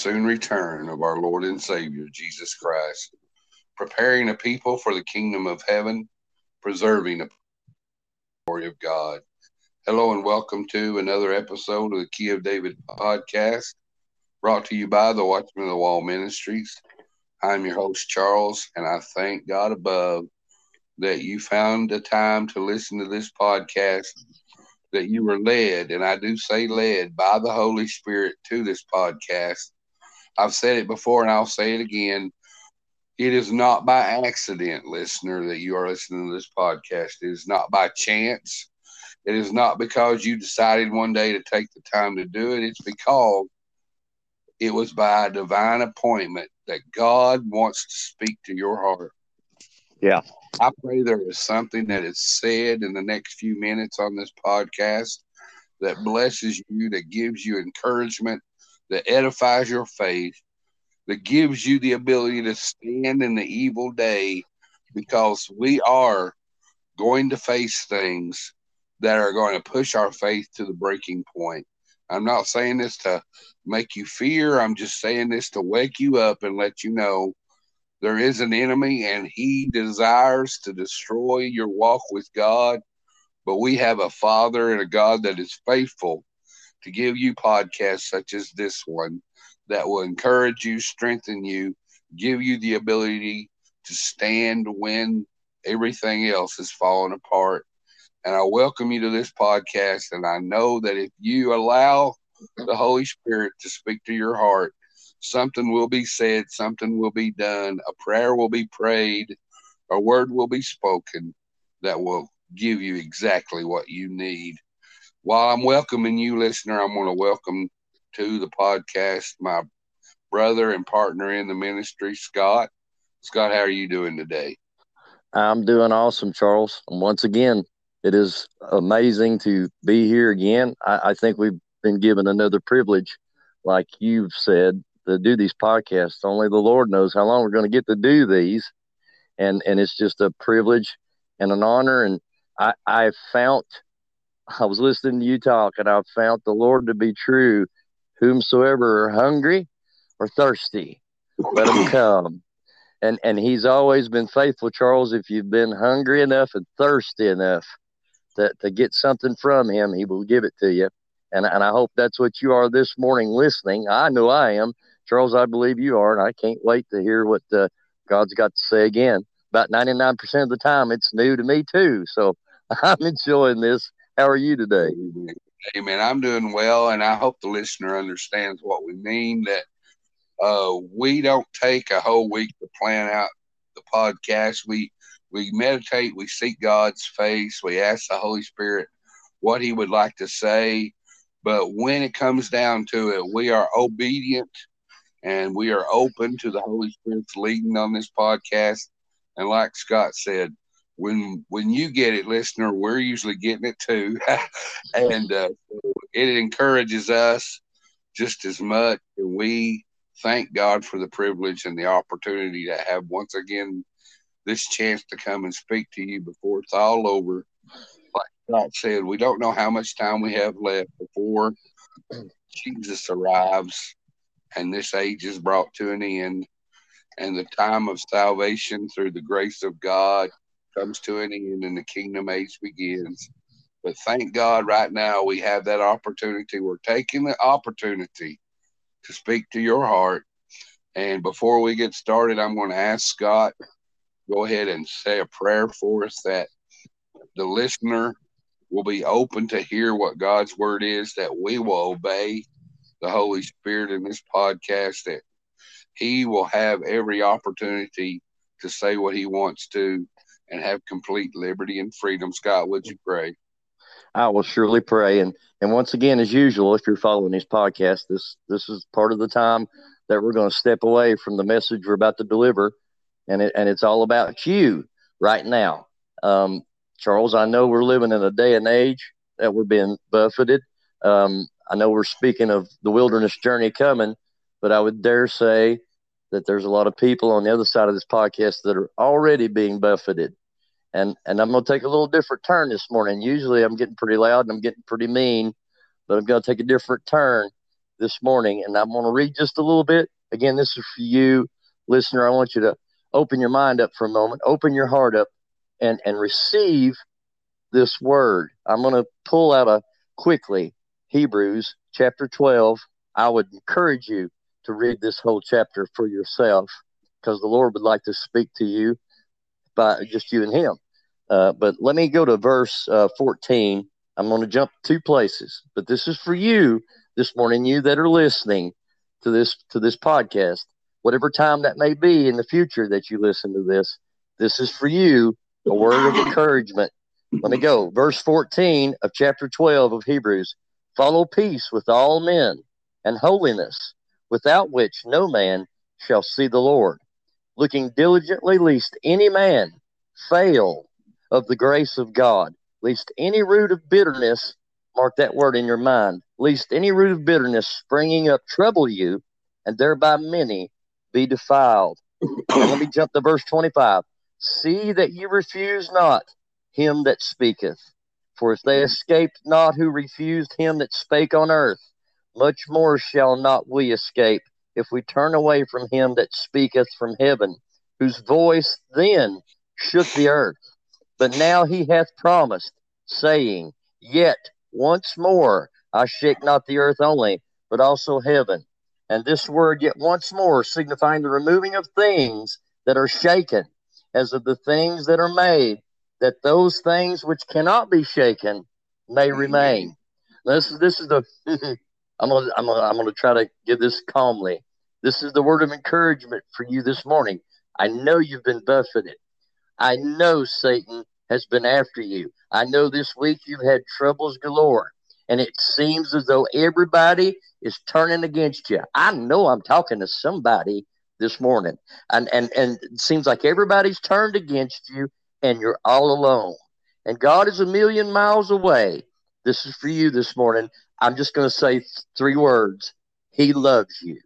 soon return of our Lord and Savior, Jesus Christ, preparing a people for the kingdom of heaven, preserving the glory of God. Hello and welcome to another episode of the Key of David podcast, brought to you by the Watchman of the Wall Ministries. I'm your host, Charles, and I thank God above that you found the time to listen to this podcast that you were led, and I do say led by the Holy Spirit to this podcast. I've said it before and I'll say it again. It is not by accident, listener, that you are listening to this podcast. It is not by chance. It is not because you decided one day to take the time to do it. It's because it was by a divine appointment that God wants to speak to your heart. Yeah. I pray there is something that is said in the next few minutes on this podcast that blesses you, that gives you encouragement, that edifies your faith, that gives you the ability to stand in the evil day because we are going to face things that are going to push our faith to the breaking point. I'm not saying this to make you fear. I'm just saying this to wake you up and let you know there is an enemy and he desires to destroy your walk with God. But we have a Father and a God that is faithful to give you podcasts such as this one that will encourage you, strengthen you, give you the ability to stand when everything else is falling apart. And I welcome you to this podcast. And I know that if you allow the Holy Spirit to speak to your heart, something will be said, something will be done, a prayer will be prayed, a word will be spoken that will give you exactly what you need. While I'm welcoming you, listener, I'm going to welcome to the podcast my brother and partner in the ministry, Scott. Scott, how are you doing today? I'm doing awesome, Charles. And once again, it is amazing to be here again. I, I think we've been given another privilege, like you've said, to do these podcasts. Only the Lord knows how long we're going to get to do these, and and it's just a privilege and an honor. And I I found I was listening to you talk, and I found the Lord to be true. Whomsoever are hungry or thirsty, let them come. And and He's always been faithful, Charles. If you've been hungry enough and thirsty enough to, to get something from Him, He will give it to you. And, and I hope that's what you are this morning listening. I know I am. Charles, I believe you are, and I can't wait to hear what uh, God's got to say again. About 99% of the time, it's new to me too. So I'm enjoying this. How are you today? Amen. I'm doing well, and I hope the listener understands what we mean that uh, we don't take a whole week to plan out the podcast. We we meditate, we seek God's face, we ask the Holy Spirit what He would like to say. But when it comes down to it, we are obedient and we are open to the Holy Spirit's leading on this podcast. And like Scott said, when when you get it, listener, we're usually getting it too, and uh, it encourages us just as much. And we thank God for the privilege and the opportunity to have once again this chance to come and speak to you before it's all over. Like Scott said, we don't know how much time we have left before Jesus arrives and this age is brought to an end, and the time of salvation through the grace of God comes to an end, and the kingdom age begins. But thank God, right now we have that opportunity. We're taking the opportunity to speak to your heart. And before we get started, I'm going to ask Scott go ahead and say a prayer for us that the listener will be open to hear what God's word is, that we will obey the Holy Spirit in this podcast that he will have every opportunity to say what he wants to and have complete liberty and freedom. Scott, would you pray? I will surely pray. And and once again, as usual, if you're following these podcasts, this this is part of the time that we're going to step away from the message we're about to deliver, and it and it's all about you right now. Um, Charles, I know we're living in a day and age that we're being buffeted. Um, I know we're speaking of the wilderness journey coming, but I would dare say that there's a lot of people on the other side of this podcast that are already being buffeted. And and I'm going to take a little different turn this morning. Usually I'm getting pretty loud and I'm getting pretty mean, but I'm going to take a different turn this morning, and I'm going to read just a little bit. Again, this is for you, listener. I want you to open your mind up for a moment, open your heart up, and and receive this word. I'm going to pull out a quickly Hebrews chapter 12. I would encourage you to read this whole chapter for yourself because the Lord would like to speak to you by just you and Him. Uh, but let me go to verse uh, 14. I'm going to jump two places, but this is for you this morning, you that are listening to this to this podcast, whatever time that may be in the future that you listen to this. This is for you, a word of encouragement. Let me go. Verse 14 of chapter 12 of Hebrews. Follow peace with all men and holiness, without which no man shall see the Lord. Looking diligently, lest any man fail of the grace of God, lest any root of bitterness, mark that word in your mind, lest any root of bitterness springing up trouble you, and thereby many be defiled. let me jump to verse 25. See that you refuse not him that speaketh. For if they escaped not who refused him that spake on earth, much more shall not we escape if we turn away from him that speaketh from heaven, whose voice then shook the earth. But now he hath promised, saying, Yet once more I shake not the earth only, but also heaven. And this word, yet once more, signifying the removing of things that are shaken, as of the things that are made, that those things which cannot be shaken may remain. This is this is the I'm gonna I'm gonna I'm gonna try to give this calmly. This is the word of encouragement for you this morning. I know you've been buffeted. I know Satan has been after you. I know this week you've had troubles galore, and it seems as though everybody is turning against you. I know I'm talking to somebody this morning, and and and it seems like everybody's turned against you, and you're all alone. And God is a million miles away. This is for you this morning. I'm just going to say three words. He loves you.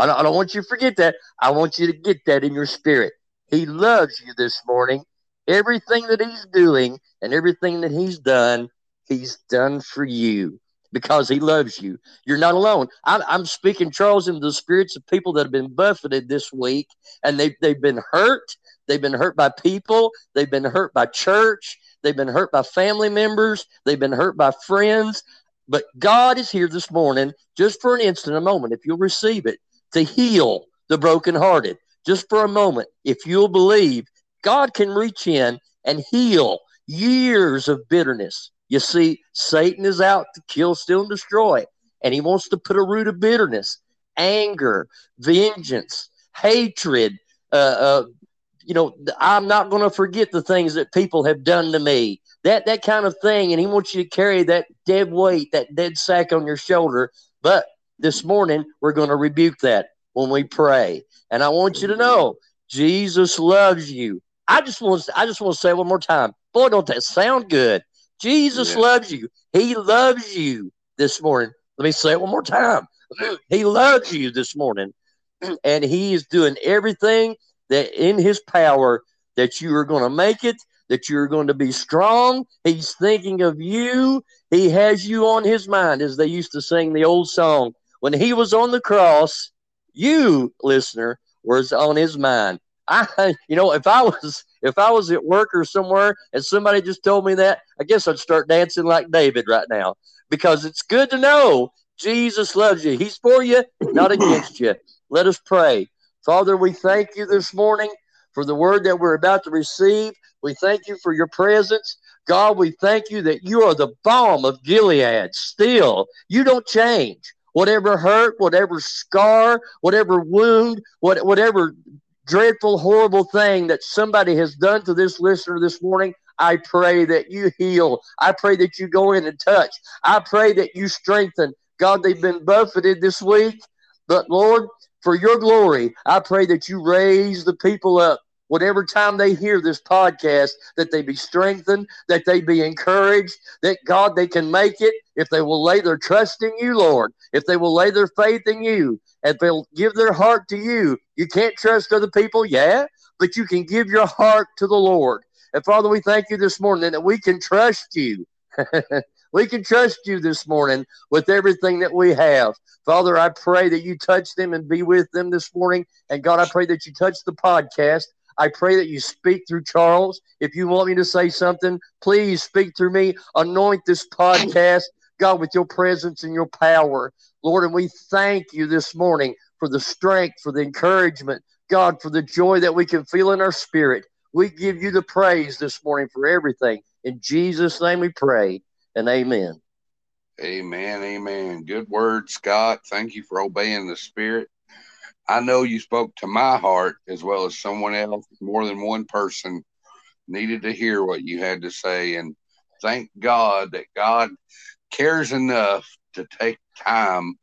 I don't, I don't want you to forget that. I want you to get that in your spirit. He loves you this morning. Everything that He's doing and everything that He's done, He's done for you because He loves you. You're not alone. I'm, I'm speaking, Charles, into the spirits of people that have been buffeted this week and they've, they've been hurt They've been hurt by people. They've been hurt by church. They've been hurt by family members. They've been hurt by friends. But God is here this morning, just for an instant, a moment, if you'll receive it, to heal the brokenhearted. Just for a moment, if you'll believe, God can reach in and heal years of bitterness. You see, Satan is out to kill, steal, and destroy. And he wants to put a root of bitterness, anger, vengeance, hatred, uh, uh, you know, I'm not going to forget the things that people have done to me. That that kind of thing, and he wants you to carry that dead weight, that dead sack on your shoulder. But this morning we're going to rebuke that when we pray. And I want you to know Jesus loves you. I just want to, I just want to say one more time. Boy, don't that sound good? Jesus yeah. loves you. He loves you this morning. Let me say it one more time. He loves you this morning. And he is doing everything that in his power that you are going to make it, that you're going to be strong. He's thinking of you. He has you on his mind, as they used to sing the old song. When he was on the cross, you, listener, was on his mind. I, you know, if I was if I was at work or somewhere and somebody just told me that, I guess I'd start dancing like David right now because it's good to know Jesus loves you. He's for you, not against you. Let us pray. Father, we thank you this morning for the word that we're about to receive. We thank you for your presence. God, we thank you that you are the balm of Gilead still. You don't change. Whatever hurt, whatever scar, whatever wound, what, whatever dreadful, horrible thing that somebody has done to this listener this morning, I pray that you heal. I pray that you go in and touch. I pray that you strengthen. God, they've been buffeted this week, but Lord, for your glory, I pray that you raise the people up whatever time they hear this podcast, that they be strengthened, that they be encouraged, that God, they can make it if they will lay their trust in you, Lord, if they will lay their faith in you, if they'll give their heart to you. You can't trust other people, yeah, but you can give your heart to the Lord. And Father, we thank you this morning that we can trust you. We can trust you this morning with everything that we have. Father, I pray that you touch them and be with them this morning. And God, I pray that you touch the podcast. I pray that you speak through Charles. If you want me to say something, please speak through me. Anoint this podcast, God, with your presence and your power. Lord, and we thank you this morning for the strength, for the encouragement, God, for the joy that we can feel in our spirit. We give you the praise this morning for everything. In Jesus' name we pray and amen. Amen. Amen. Good word, Scott. Thank you for obeying the Spirit. I know you spoke to my heart as well as someone else, more than one person needed to hear what you had to say. And thank God that God cares enough to take time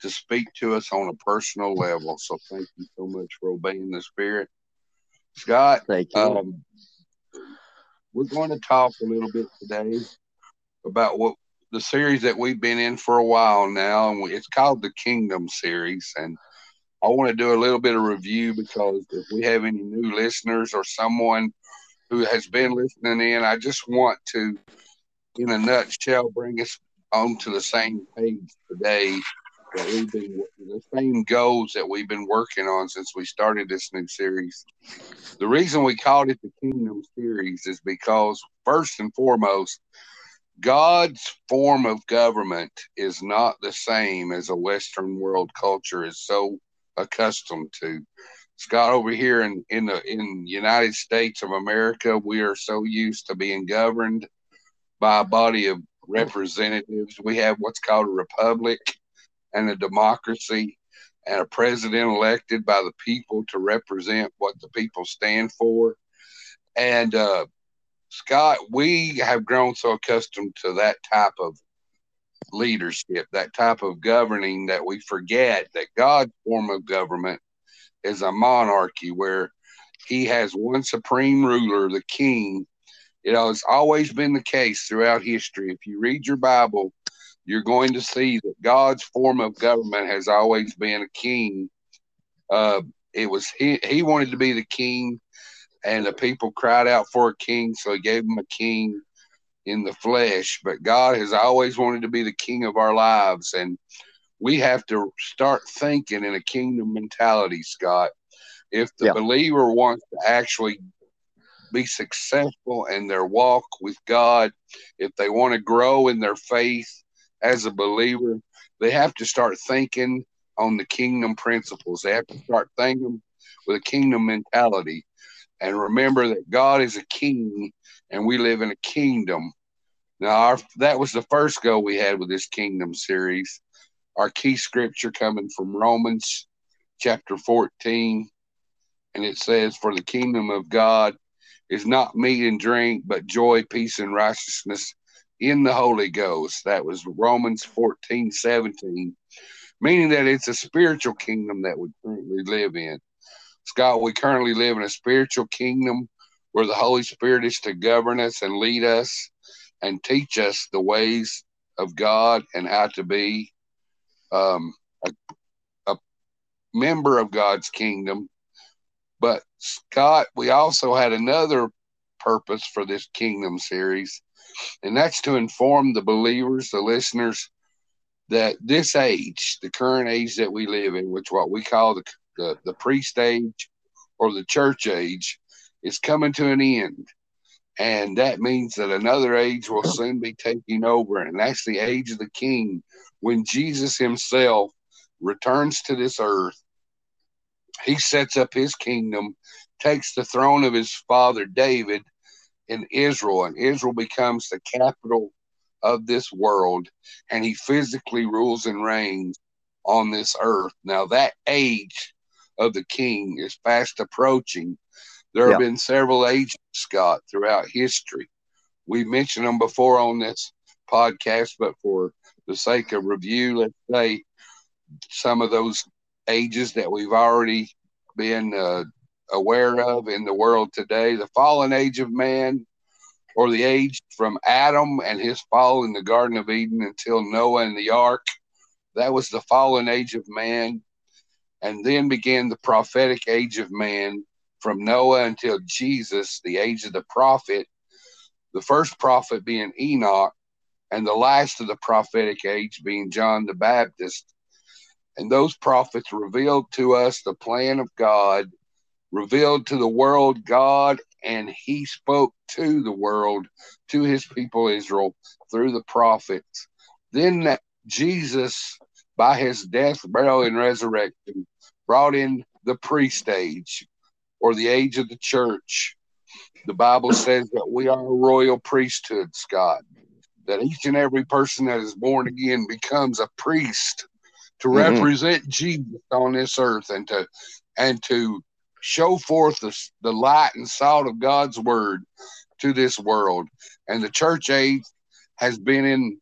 to speak to us on a personal level. So thank you so much for obeying the Spirit. Scott, thank you. Um, we're going to talk a little bit today about what the series that we've been in for a while now, and it's called the Kingdom series. And I want to do a little bit of review because if we have any new listeners or someone who has been listening in, I just want to, in a nutshell, bring us onto the same page today that we've been the same goals that we've been working on since we started this new series. The reason we called it the Kingdom series is because first and foremost, God's form of government is not the same as a Western world culture is so accustomed to. Scott, over here in in the in United States of America, we are so used to being governed by a body of representatives. We have what's called a republic and a democracy and a president elected by the people to represent what the people stand for. And uh, Scott, we have grown so accustomed to that type of leadership, that type of governing, that we forget that God's form of government is a monarchy where he has one supreme ruler, the king. You know, it's always been the case throughout history. If you read your Bible, you're going to see that God's form of government has always been a king. Uh, it was he, he wanted to be the king, and the people cried out for a king, so he gave them a king in the flesh. But God has always wanted to be the king of our lives, and we have to start thinking in a kingdom mentality, Scott. If the yeah. believer wants to actually be successful in their walk with God, if they want to grow in their faith, as a believer, they have to start thinking on the kingdom principles. They have to start thinking with a kingdom mentality and remember that God is a king and we live in a kingdom. Now, our, that was the first goal we had with this kingdom series. Our key scripture coming from Romans chapter 14, and it says, For the kingdom of God is not meat and drink, but joy, peace, and righteousness in the Holy Ghost. That was Romans 14 17, meaning that it's a spiritual kingdom that we currently live in. Scott, we currently live in a spiritual kingdom where the Holy Spirit is to govern us and lead us and teach us the ways of God and how to be um, a, a member of God's kingdom. But Scott, we also had another purpose for this kingdom series, and that's to inform the believers, the listeners, that this age, the current age that we live in, which what we call the the, the priest age or the church age, is coming to an end. And that means that another age will soon be taking over, and that's the age of the king when Jesus himself returns to this earth. He sets up his kingdom, takes the throne of his father David, in Israel, and Israel becomes the capital of this world, and he physically rules and reigns on this earth. Now, that age of the king is fast approaching. There yeah. have been several ages, Scott, throughout history. We mentioned them before on this podcast, but for the sake of review, let's say some of those ages that we've already been uh, aware of in the world today. The fallen age of man, or the age from Adam and his fall in the Garden of Eden until Noah and the ark. That was the fallen age of man. And then began the prophetic age of man from Noah until Jesus, the age of the prophet. The first prophet being Enoch, and the last of the prophetic age being John the Baptist. And those prophets revealed to us the plan of God, revealed to the world God, and he spoke to the world, to his people Israel, through the prophets. Then Jesus, by his death, burial, and resurrection, brought in the priest age or the age of the church. The Bible says that we are a royal priesthood, Scott, that each and every person that is born again becomes a priest to mm-hmm. represent Jesus on this earth and to and to show forth the, the light and salt of God's word to this world. And the church age has been in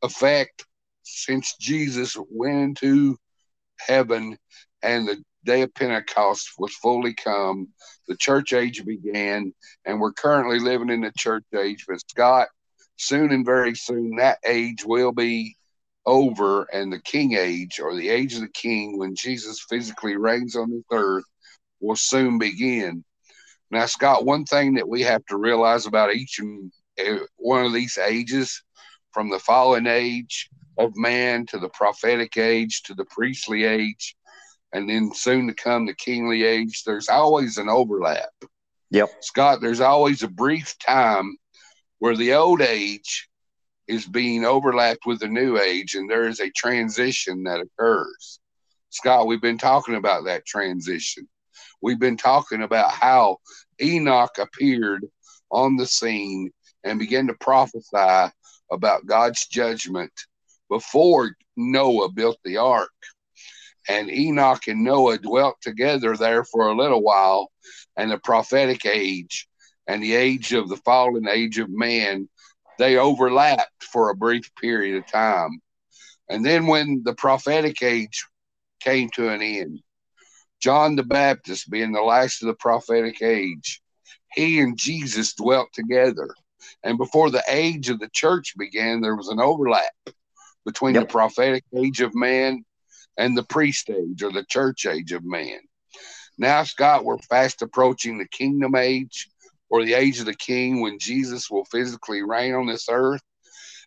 effect since Jesus went into heaven and the day of Pentecost was fully come. The church age began, and we're currently living in the church age. But Scott, soon and very soon, that age will be over, and the king age, or the age of the king, when Jesus physically reigns on this earth, will soon begin. Now, Scott, one thing that we have to realize about each and eh, one of these ages, from the fallen age of man to the prophetic age to the priestly age, and then soon to come the kingly age, there's always an overlap. Yep. Scott, there's always a brief time where the old age is being overlapped with the new age, and there is a transition that occurs. Scott, we've been talking about that transition. We've been talking about how Enoch appeared on the scene and began to prophesy about God's judgment before Noah built the ark. And Enoch and Noah dwelt together there for a little while, and the prophetic age and the age of the fallen age of man, they overlapped for a brief period of time. And then when the prophetic age came to an end, John the Baptist being the last of the prophetic age, he and Jesus dwelt together. And before the age of the church began, there was an overlap between yep. the prophetic age of man and the priest age or the church age of man. Now, Scott, we're fast approaching the kingdom age or the age of the king when Jesus will physically reign on this earth.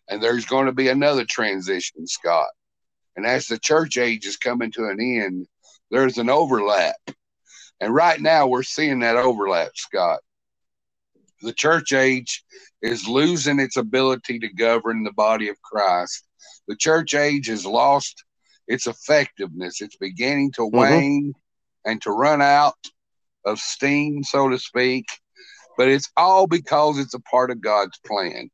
And there's going to be another transition, Scott. And as the church age is coming to an end, there's an overlap. And right now we're seeing that overlap, Scott. The church age is losing its ability to govern the body of Christ. The church age has lost its effectiveness. It's beginning to mm-hmm. wane and to run out of steam, so to speak. But it's all because it's a part of God's plan.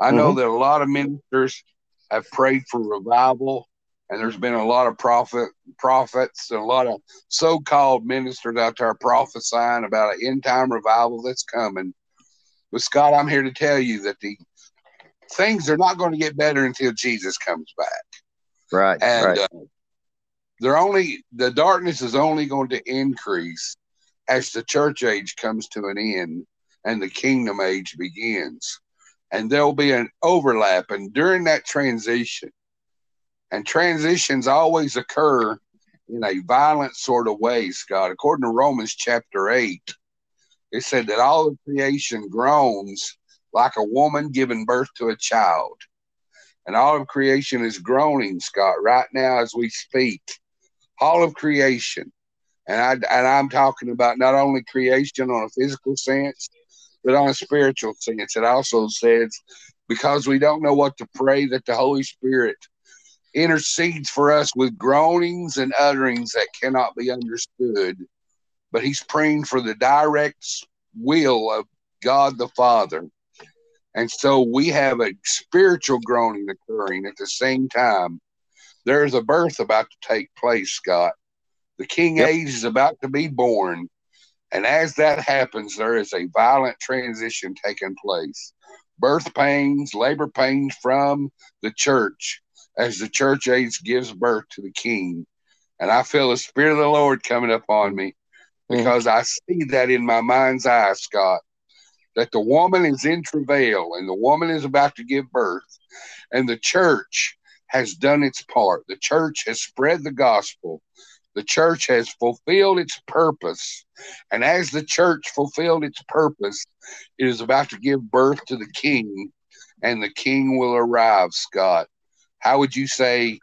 I know mm-hmm. that a lot of ministers have prayed for revival and there's been a lot of prophet prophets and a lot of so-called ministers out there prophesying about an end-time revival that's coming. But Scott, I'm here to tell you that the things are not going to get better until Jesus comes back. Right. And right. Uh, they're only the darkness is only going to increase as the church age comes to an end and the kingdom age begins. And there'll be an overlap. And during that transition, and transitions always occur in a violent sort of way, Scott. According to Romans chapter 8, it said that all of creation groans like a woman giving birth to a child. And all of creation is groaning, Scott, right now as we speak. All of creation. And, I, and I'm talking about not only creation on a physical sense, but on a spiritual sense. It also says, because we don't know what to pray, that the Holy Spirit intercedes for us with groanings and utterings that cannot be understood. But he's praying for the direct will of God the Father. And so we have a spiritual groaning occurring at the same time. There's a birth about to take place, Scott. The king yep. age is about to be born. And as that happens, there is a violent transition taking place. Birth pains, labor pains from the church as the church age gives birth to the king. And I feel the Spirit of the Lord coming upon me mm-hmm. because. I see that in my mind's eye, Scott, that the woman is in travail and the woman is about to give birth, and the church has done its part. The church has spread the gospel. The church has fulfilled its purpose. And as the church fulfilled its purpose, it is about to give birth to the king and the king will arrive, Scott. How would you say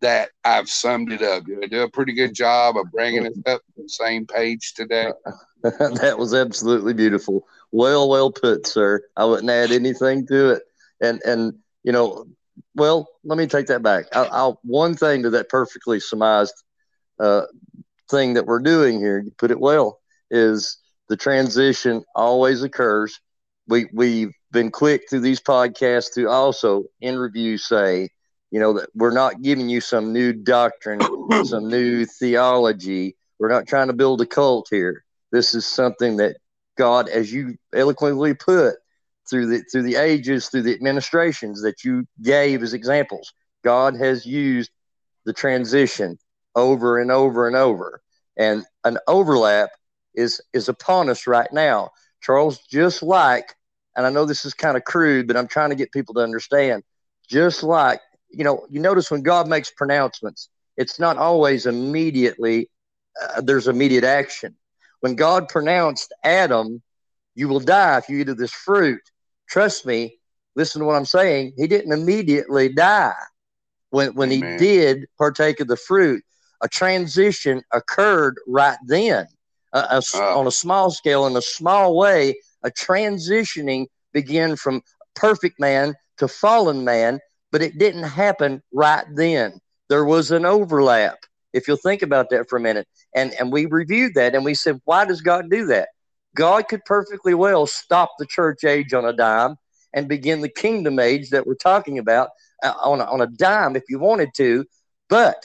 that I've summed it up? Did I do a pretty good job of bringing it up to the same page today? that was absolutely beautiful. Well, well put, sir. I wouldn't add anything to it. And and you know, well, let me take that back. I'll, I'll one thing to that perfectly surmised uh, thing that we're doing here. You put it well. Is the transition always occurs. We we've been quick through these podcasts to also in review say, you know, that we're not giving you some new doctrine, some new theology. We're not trying to build a cult here. This is something that God, as you eloquently put, through the through the ages, through the administrations that you gave as examples, God has used the transition over and over and over. And an overlap is is upon us right now. Charles, just like, and I know this is kind of crude, but I'm trying to get people to understand, just like, you know, you notice when God makes pronouncements, it's not always immediately, uh, there's immediate action. When God pronounced Adam, you will die if you eat of this fruit. Trust me, listen to what I'm saying. He didn't immediately die when, when he did partake of the fruit. A transition occurred right then. A, a, oh. On a small scale, in a small way, a transitioning began from perfect man to fallen man, but it didn't happen right then. There was an overlap if you'll think about that for a minute. And, and we reviewed that and we said, why does God do that? God could perfectly well stop the church age on a dime and begin the kingdom age that we're talking about uh, on, a, on a dime if you wanted to. But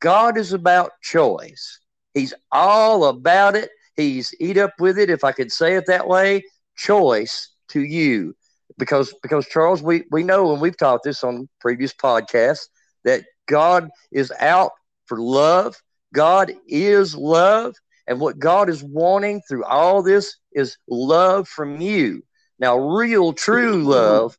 God is about choice. He's all about it. He's eat up with it, if I could say it that way. Choice to you. Because because Charles, we, we know and we've taught this on previous podcasts that God is out for love. God is love. And what God is wanting through all this is love from you. Now, real, true love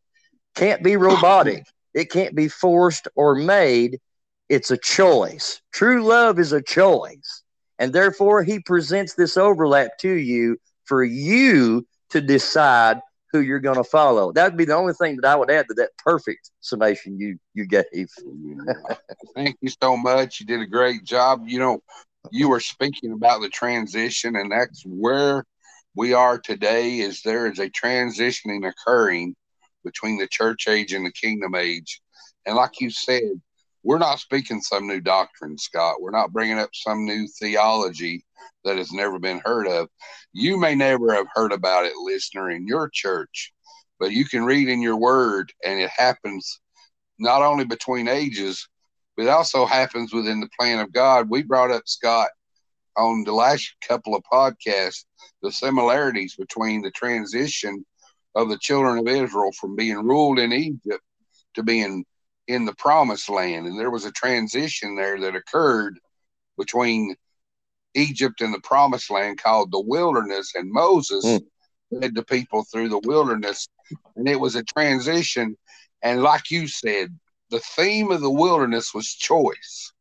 can't be robotic, it can't be forced or made. It's a choice. True love is a choice. And therefore, He presents this overlap to you for you to decide who you're going to follow. That would be the only thing that I would add to that perfect summation you you gave. Thank you so much. You did a great job. You know, you were speaking about the transition, and that's where we are today. Is there is a transitioning occurring between the church age and the kingdom age, and like you said, we're not speaking some new doctrine, Scott. We're not bringing up some new theology that has never been heard of. You may never have heard about it, listener, in your church, but you can read in your word, and it happens not only between ages, but it also happens within the plan of God. We brought up, Scott, on the last couple of podcasts, the similarities between the transition of the children of Israel from being ruled in Egypt to being in the promised land. And there was a transition there that occurred between Egypt and the promised land called the wilderness, and Moses mm. led the people through the wilderness, and it was a transition. And like you said, the theme of the wilderness was choice.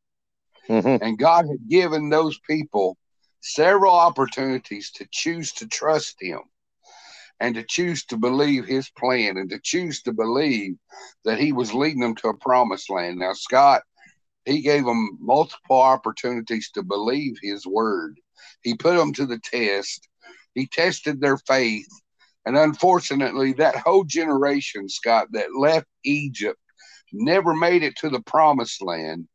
Mm-hmm. And God had given those people several opportunities to choose to trust Him and to choose to believe His plan and to choose to believe that He was leading them to a promised land. Now, Scott, he gave them multiple opportunities to believe his word. He put them to the test. He tested their faith. And unfortunately, that whole generation, Scott, that left Egypt never made it to the promised land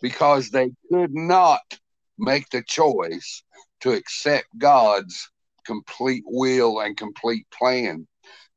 because they could not make the choice to accept God's complete will and complete plan.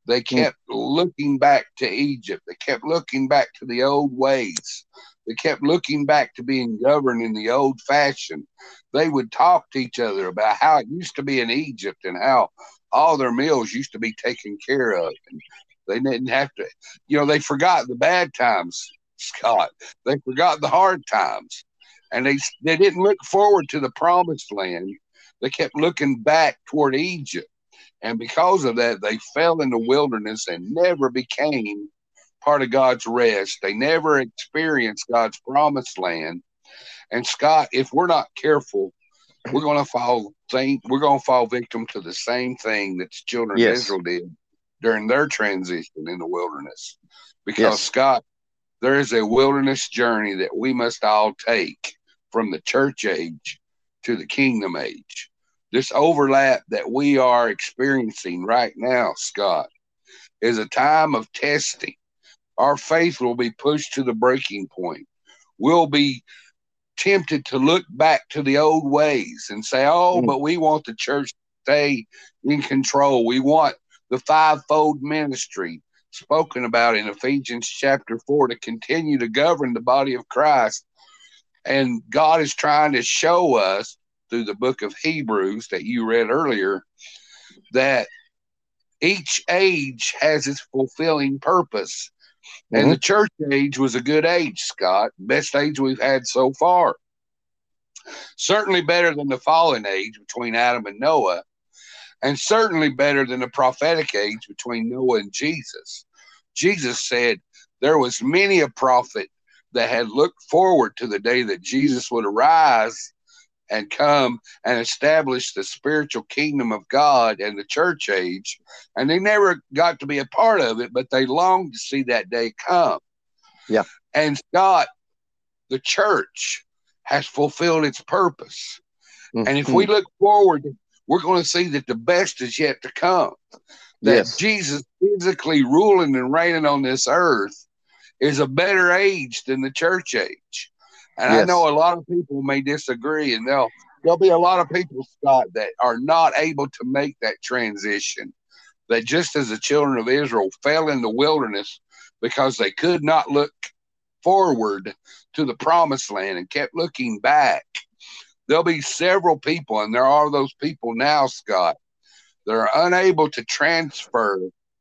They hmm. kept looking back to Egypt. They kept looking back to the old ways. They kept looking back to being governed in the old fashion. They would talk to each other about how it used to be in Egypt and how all their meals used to be taken care of. And they didn't have to, you know, they forgot the bad times, Scott. They forgot the hard times. And they, they didn't look forward to the promised land. They kept looking back toward Egypt. And because of that, they fell in the wilderness and never became part of God's rest. They never experienced God's promised land. And Scott, if we're not careful, we're going to fall. Think we're going to fall victim to the same thing that the children yes. of Israel did during their transition in the wilderness. Because, Yes. Scott, there is a wilderness journey that we must all take from the church age to the kingdom age. This overlap that we are experiencing right now, Scott, is a time of testing. Our faith will be pushed to the breaking point. We'll be tempted to look back to the old ways and say, oh, Mm. but we want the church to stay in control. We want the fivefold ministry spoken about in Ephesians chapter 4 to continue to govern the body of Christ. And God is trying to show us through the book of Hebrews that you read earlier that each age has its fulfilling purpose. And mm-hmm. the church age was a good age, Scott. Best age we've had so far. Certainly better than the fallen age between Adam and Noah, and certainly better than the prophetic age between Noah and Jesus. Jesus said there was many a prophet that had looked forward to the day that Jesus would arise and come and establish the spiritual kingdom of God and the church age. And they never got to be a part of it, but they longed to see that day come. Yeah. And Scott, the church has fulfilled its purpose. And if we mm-hmm. look forward, we're going to see that the best is yet to come. That Yes. Jesus physically ruling and reigning on this earth is a better age than the church age. And I know a lot of people may disagree, and there'll there'll be a lot of people, Scott, that are not able to make that transition. That just as the children of Israel fell in the wilderness because they could not look forward to the promised land and kept looking back. There'll be several people, and there are those people now, Scott, that are unable to transfer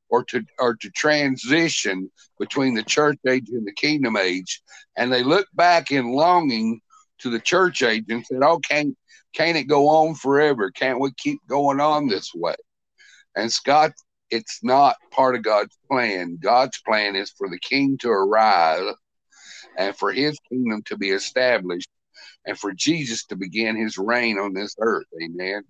or to or to transition between the church age and the kingdom age, and they look back in longing to the church age and said, "Oh, can't can't it go on forever? Can't we keep going on this way?" And Scott, it's not part of God's plan. God's plan is for the King to arrive, and for His kingdom to be established, and for Jesus to begin His reign on this earth. Amen.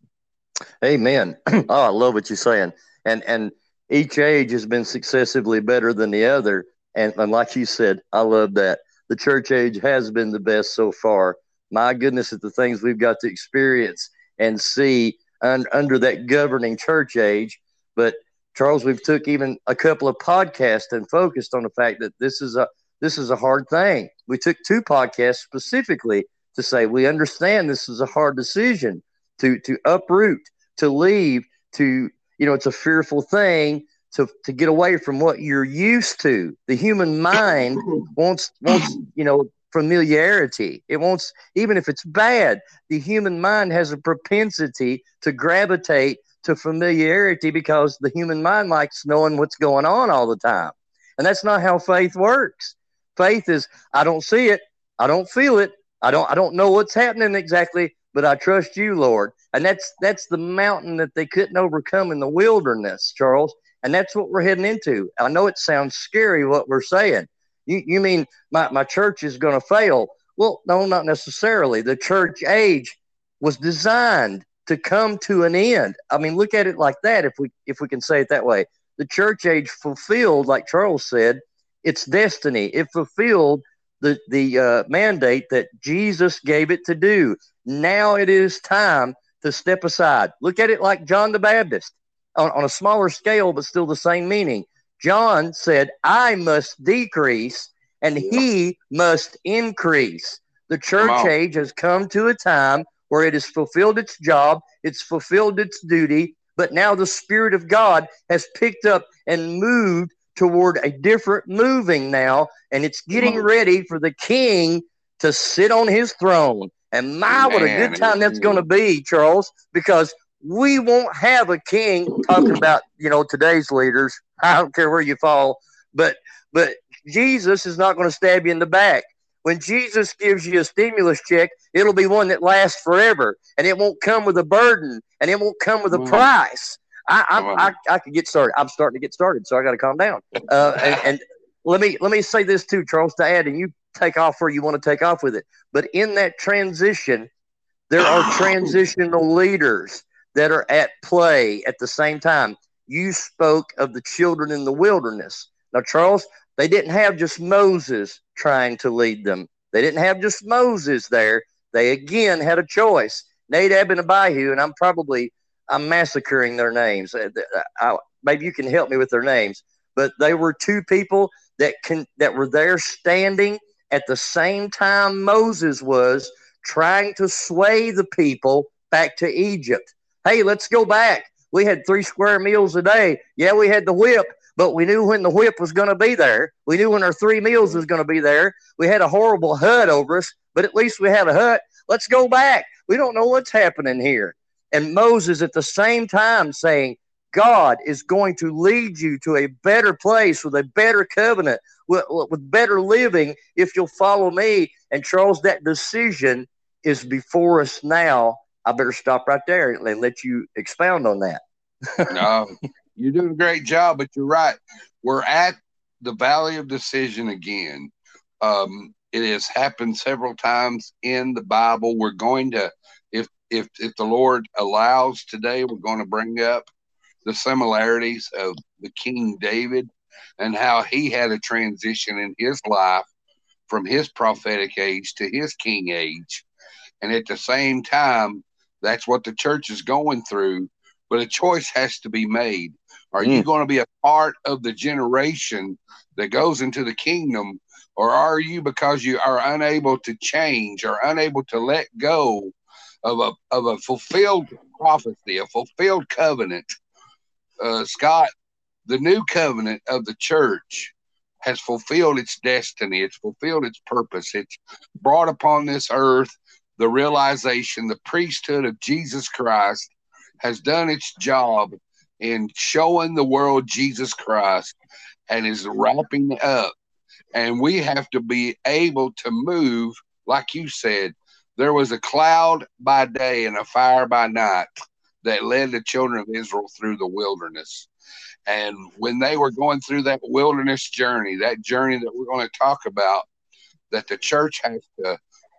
Amen. oh, I love what you're saying. And and each age has been successively better than the other. And, and like you said, I love that. The church age has been the best so far. My goodness, at the things we've got to experience and see un, under that governing church age. But Charles, we've took even a couple of podcasts and focused on the fact that this is a this is a hard thing. We took two podcasts specifically to say we understand this is a hard decision to to uproot, to leave, to you know, it's a fearful thing to to get away from what you're used to. The human mind wants wants you know familiarity. It wants even if it's bad. The human mind has a propensity to gravitate to familiarity because the human mind likes knowing what's going on all the time, and that's not how faith works. Faith is I don't see it, I don't feel it, I don't I don't know what's happening exactly, but I trust you, Lord. And that's that's the mountain that they couldn't overcome in the wilderness, Charles. And that's what we're heading into. I know it sounds scary what we're saying. You you mean my, my church is gonna fail? Well, no, not necessarily. The church age was designed to come to an end. I mean, look at it like that if we if we can say it that way. The church age fulfilled, like Charles said, its destiny. It fulfilled the the uh, mandate that Jesus gave it to do. Now it is time to step aside. Look at it like John the Baptist on, on a smaller scale, but still the same meaning. John said, I must decrease and he must increase. The church age has come to a time where it has fulfilled its job, it's fulfilled its duty, but now the Spirit of God has picked up and moved toward a different moving now, and it's getting ready for the king to sit on his throne. And my, what a good time that's going to be, Charles, because we won't have a king talking about, you know, today's leaders. I don't care where you fall, but but Jesus is not going to stab you in the back. When Jesus gives you a stimulus check, it'll be one that lasts forever, and it won't come with a burden, and it won't come with a price. I I. I, I could get started. I'm starting to get started, so I got to calm down. Uh, and, and let me let me say this too, Charles, to add, and you take off where you want to take off with it. But in that transition, there are transitional leaders that are at play at the same time. you spoke of the children in the wilderness. Now, Charles, they didn't have just Moses trying to lead them. They didn't have just Moses there. They again had a choice. Nadab and Abihu, and I'm probably I'm massacring their names. Uh, I, uh, I, maybe you can help me with their names, but they were two people that can that were there standing at the same time Moses was trying to sway the people back to Egypt. Hey, let's go back. We had three square meals a day. Yeah, we had the whip, but we knew when the whip was going to be there. We knew when our three meals was going to be there. We had a horrible hut over us, but at least we had a hut. Let's go back. We don't know what's happening here. And Moses at the same time saying, God is going to lead you to a better place with a better covenant, with, with better living if you'll follow me. And Charles, that decision is before us now. I better stop right there and let you expound on that. no, you're doing a great job, but you're right. We're at the valley of decision again. Um, it has happened several times in the Bible. We're going to, if if if the Lord allows today, we're going to bring up the similarities of the King David and how he had a transition in his life from his prophetic age to his king age. And at the same time, that's what the church is going through. But a choice has to be made. Are mm. you going to be a part of the generation that goes into the kingdom, or are you because you are unable to change or unable to let go of a of a fulfilled prophecy, a fulfilled covenant uh, Scott, the new covenant of the church has fulfilled its destiny. It's fulfilled its purpose. It's brought upon this earth the realization the priesthood of Jesus Christ has done its job in showing the world Jesus Christ and is wrapping up. And we have to be able to move, like you said, there was a cloud by day and a fire by night that led the children of Israel through the wilderness. And when they were going through that wilderness journey, that journey that we're going to talk about, that the church has to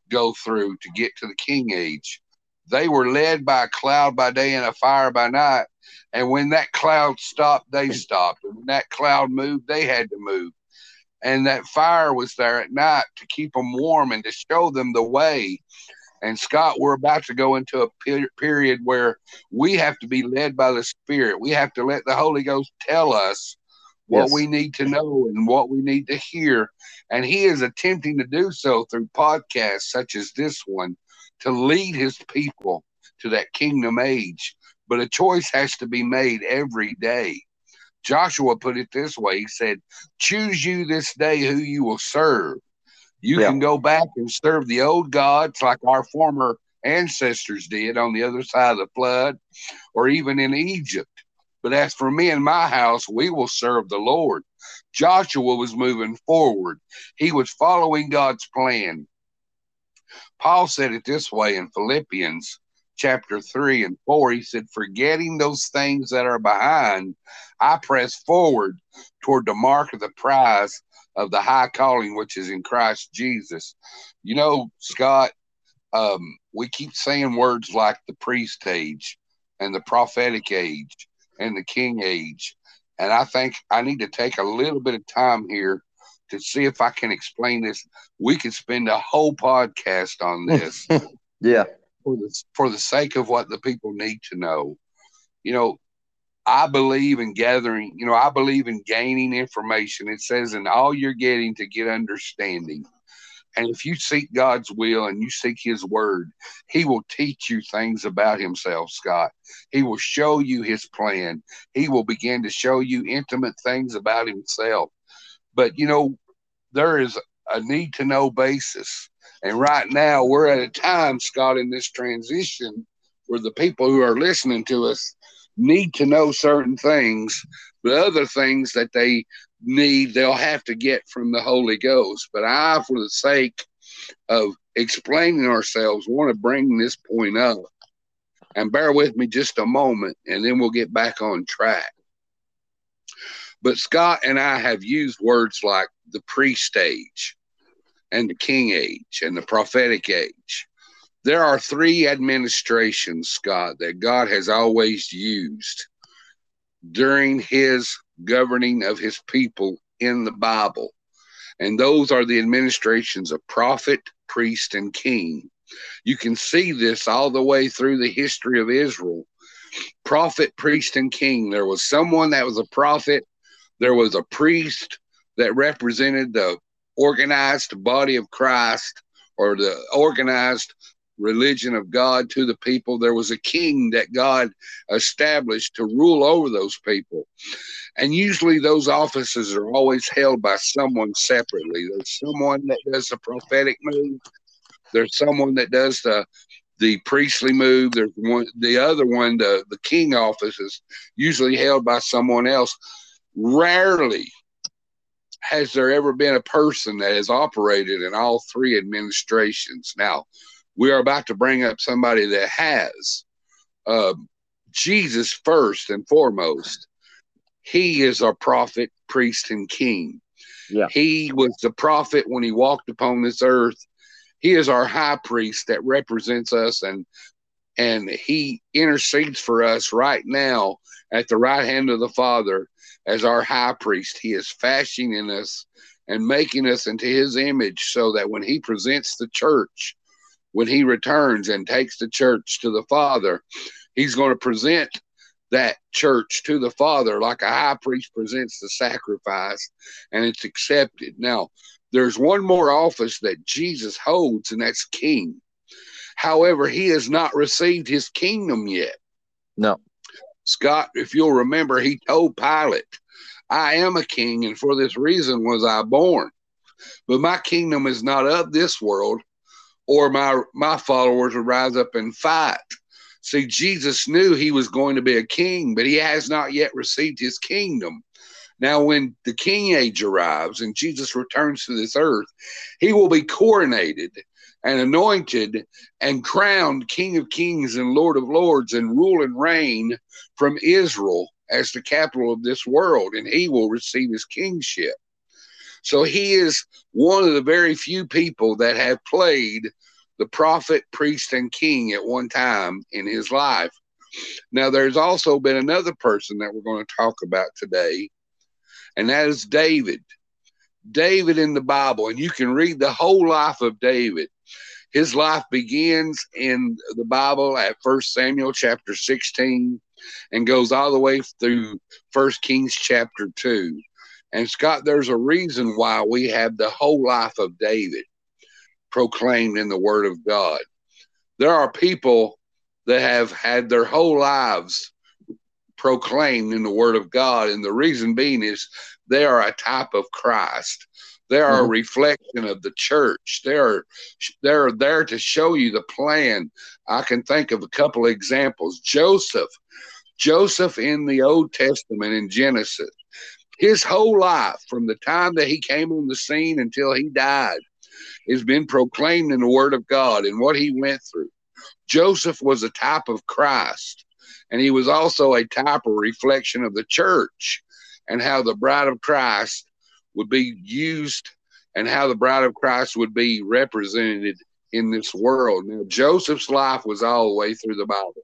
go through to get to the king age, they were led by a cloud by day and a fire by night. And when that cloud stopped, they stopped. And when that cloud moved, they had to move. And that fire was there at night to keep them warm and to show them the way and Scott, we're about to go into a per- period where we have to be led by the Spirit. We have to let the Holy Ghost tell us what yes. we need to know and what we need to hear. And He is attempting to do so through podcasts such as this one to lead His people to that kingdom age. But a choice has to be made every day. Joshua put it this way He said, Choose you this day who you will serve. You yeah. can go back and serve the old gods like our former ancestors did on the other side of the flood or even in Egypt. But as for me and my house, we will serve the Lord. Joshua was moving forward, he was following God's plan. Paul said it this way in Philippians chapter 3 and 4. He said, Forgetting those things that are behind, I press forward toward the mark of the prize of the high calling which is in Christ Jesus. You know, Scott, um, we keep saying words like the priest age and the prophetic age and the king age. And I think I need to take a little bit of time here to see if I can explain this. We could spend a whole podcast on this. yeah. For the, for the sake of what the people need to know. You know, I believe in gathering, you know, I believe in gaining information. It says in all you're getting to get understanding. And if you seek God's will and you seek His word, He will teach you things about Himself, Scott. He will show you His plan. He will begin to show you intimate things about Himself. But, you know, there is a need to know basis. And right now, we're at a time, Scott, in this transition where the people who are listening to us need to know certain things, but other things that they need, they'll have to get from the Holy Ghost. But I, for the sake of explaining ourselves, want to bring this point up. And bear with me just a moment, and then we'll get back on track. But Scott and I have used words like the priest age and the king age and the prophetic age there are three administrations, Scott, that God has always used during his governing of his people in the Bible. And those are the administrations of prophet, priest, and king. You can see this all the way through the history of Israel. Prophet, priest, and king. There was someone that was a prophet, there was a priest that represented the organized body of Christ or the organized religion of God to the people. There was a king that God established to rule over those people. And usually those offices are always held by someone separately. There's someone that does the prophetic move. There's someone that does the the priestly move. There's one the other one, the, the king office is usually held by someone else. Rarely has there ever been a person that has operated in all three administrations. Now, we are about to bring up somebody that has uh, Jesus first and foremost. He is our prophet, priest, and king. Yeah. He was the prophet when he walked upon this earth. He is our high priest that represents us and and he intercedes for us right now at the right hand of the Father as our high priest. He is fashioning us and making us into his image so that when he presents the church when he returns and takes the church to the Father, he's going to present that church to the Father like a high priest presents the sacrifice and it's accepted. Now, there's one more office that Jesus holds, and that's king. However, he has not received his kingdom yet. No. Scott, if you'll remember, he told Pilate, I am a king, and for this reason was I born. But my kingdom is not of this world or my my followers would rise up and fight. See, Jesus knew he was going to be a king, but he has not yet received his kingdom. Now, when the king age arrives and Jesus returns to this earth, he will be coronated and anointed and crowned King of Kings and Lord of Lords and rule and reign from Israel as the capital of this world, and he will receive his kingship. So he is one of the very few people that have played the prophet, priest, and king at one time in his life. Now, there's also been another person that we're going to talk about today, and that is David. David in the Bible, and you can read the whole life of David. His life begins in the Bible at First Samuel chapter 16 and goes all the way through First Kings chapter 2. And Scott, there's a reason why we have the whole life of David proclaimed in the Word of God. There are people that have had their whole lives proclaimed in the Word of God, and the reason being is they are a type of Christ. They are mm-hmm. a reflection of the church. They are they're there to show you the plan. I can think of a couple of examples. Joseph, Joseph in the Old Testament in Genesis, his whole life, from the time that he came on the scene until he died, has been proclaimed in the Word of God and what he went through. Joseph was a type of Christ, and he was also a type or reflection of the church and how the bride of Christ would be used and how the bride of Christ would be represented in this world. Now, Joseph's life was all the way through the Bible.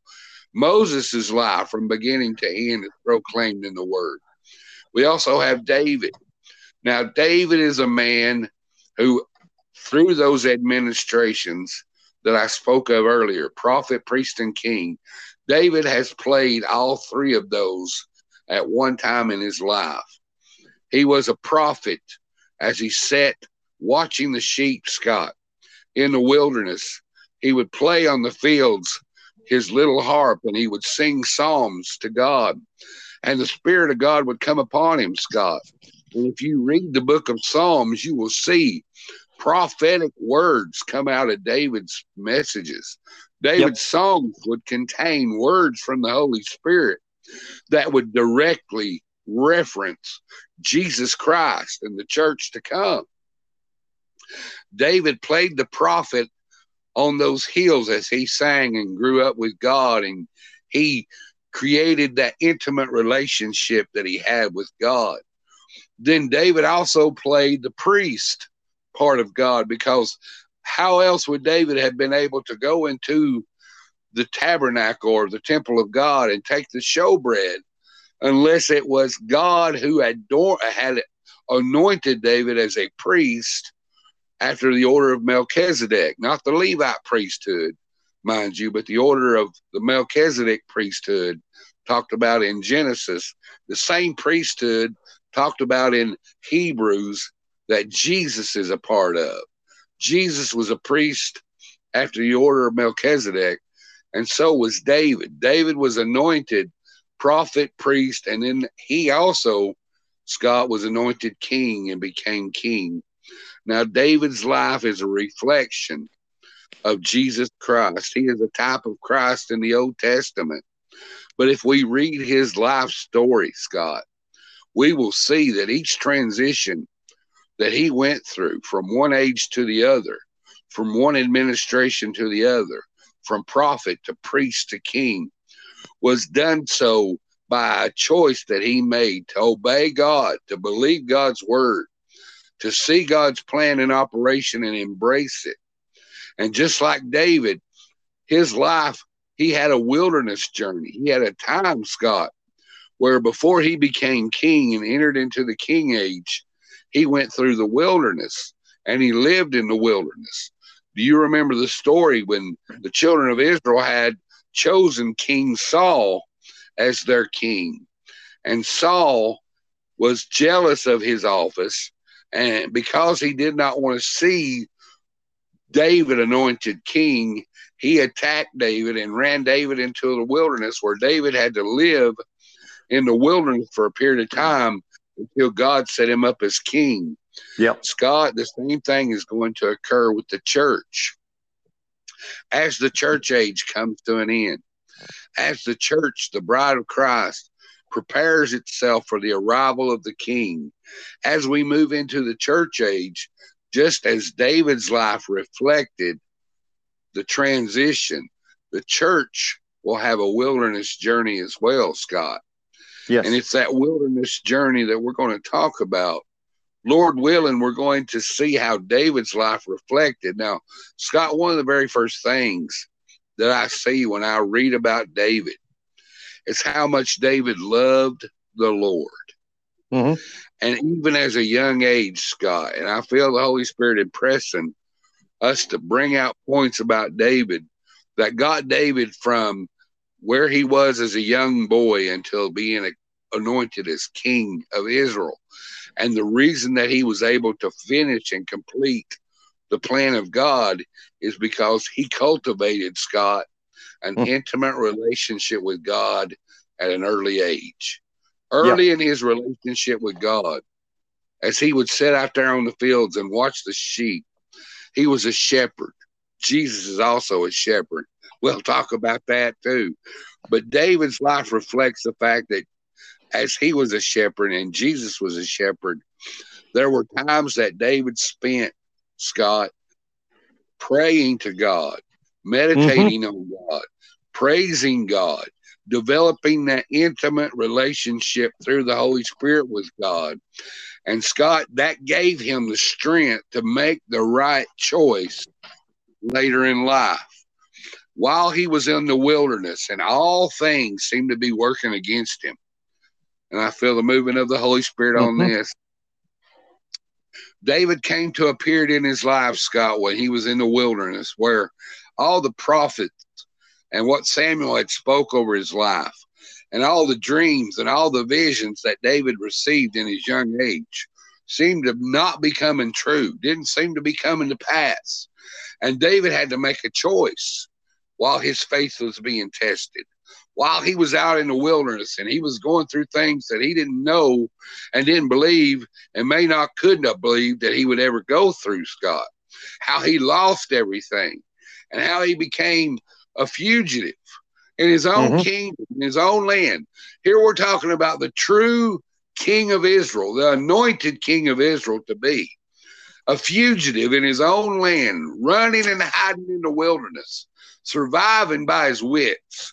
Moses' life from beginning to end is proclaimed in the Word. We also have David. Now, David is a man who, through those administrations that I spoke of earlier prophet, priest, and king David has played all three of those at one time in his life. He was a prophet as he sat watching the sheep, Scott, in the wilderness. He would play on the fields his little harp and he would sing psalms to God and the Spirit of God would come upon him, Scott. And if you read the book of Psalms, you will see prophetic words come out of David's messages. David's yep. songs would contain words from the Holy Spirit that would directly reference Jesus Christ and the church to come. David played the prophet on those hills as he sang and grew up with God, and he created that intimate relationship that he had with God. Then David also played the priest part of God because how else would David have been able to go into the tabernacle or the temple of God and take the showbread unless it was God who had, had anointed David as a priest after the order of Melchizedek, not the Levite priesthood, mind you, but the order of the Melchizedek priesthood talked about in Genesis, the same priesthood talked about in Hebrews that Jesus is a part of. Jesus was a priest after the order of Melchizedek, and so was David. David was anointed prophet, priest, and then he also, Scott, was anointed king and became king. Now, David's life is a reflection of Jesus Christ. He is a type of Christ in the Old Testament. But if we read his life story, Scott, we will see that each transition that he went through from one age to the other, from one administration to the other, from prophet to priest to king, was done so by a choice that he made to obey God, to believe God's word, to see God's plan in operation and embrace it. And just like David, his life, he had a wilderness journey. He had a time, Scott, where before he became king and entered into the king age, he went through the wilderness and he lived in the wilderness. Do you remember the story when the children of Israel had chosen King Saul as their king? And Saul was jealous of his office. And because he did not want to see David anointed king, he attacked David and ran David into the wilderness where David had to live in the wilderness for a period of time until God set him up as king. Yep. Scott, the same thing is going to occur with the church. As the church age comes to an end, as the church, the bride of Christ, prepares itself for the arrival of the king, as we move into the church age, just as David's life reflected the transition, the church will have a wilderness journey as well, Scott. Yes. And it's that wilderness journey that we're going to talk about. Lord willing, we're going to see how David's life reflected. Now, Scott, one of the very first things that I see when I read about David is how much David loved the Lord. Mm-hmm. And even as a young age, Scott, and I feel the Holy Spirit impressing us to bring out points about David that got David from where he was as a young boy until being a, anointed as king of Israel. And the reason that he was able to finish and complete the plan of God is because he cultivated Scott an mm. intimate relationship with God at an early age. Early in his relationship with God, as he would sit out there on the fields and watch the sheep, he was a shepherd. Jesus is also a shepherd. We'll talk about that too. But David's life reflects the fact that as he was a shepherd and Jesus was a shepherd, there were times that David spent, Scott, praying to God, meditating mm-hmm. on God, praising God, developing that intimate relationship through the Holy Spirit with God. And Scott, that gave him the strength to make the right choice later in life. While he was in the wilderness and all things seemed to be working against him. And I feel the movement of the Holy Spirit mm-hmm. on this. David came to a period in his life, Scott, when he was in the wilderness, where all the prophets and what Samuel had spoke over his life, and all the dreams and all the visions that David received in his young age seemed to not be coming true, didn't seem to be coming to pass. And David had to make a choice while his faith was being tested, while he was out in the wilderness and he was going through things that he didn't know and didn't believe and may not could not believe that he would ever go through, Scott. How he lost everything and how he became a fugitive in his own mm-hmm. kingdom, in his own land. Here we're talking about the true king of Israel, the anointed king of Israel to be a fugitive in his own land, running and hiding in the wilderness, surviving by his wits.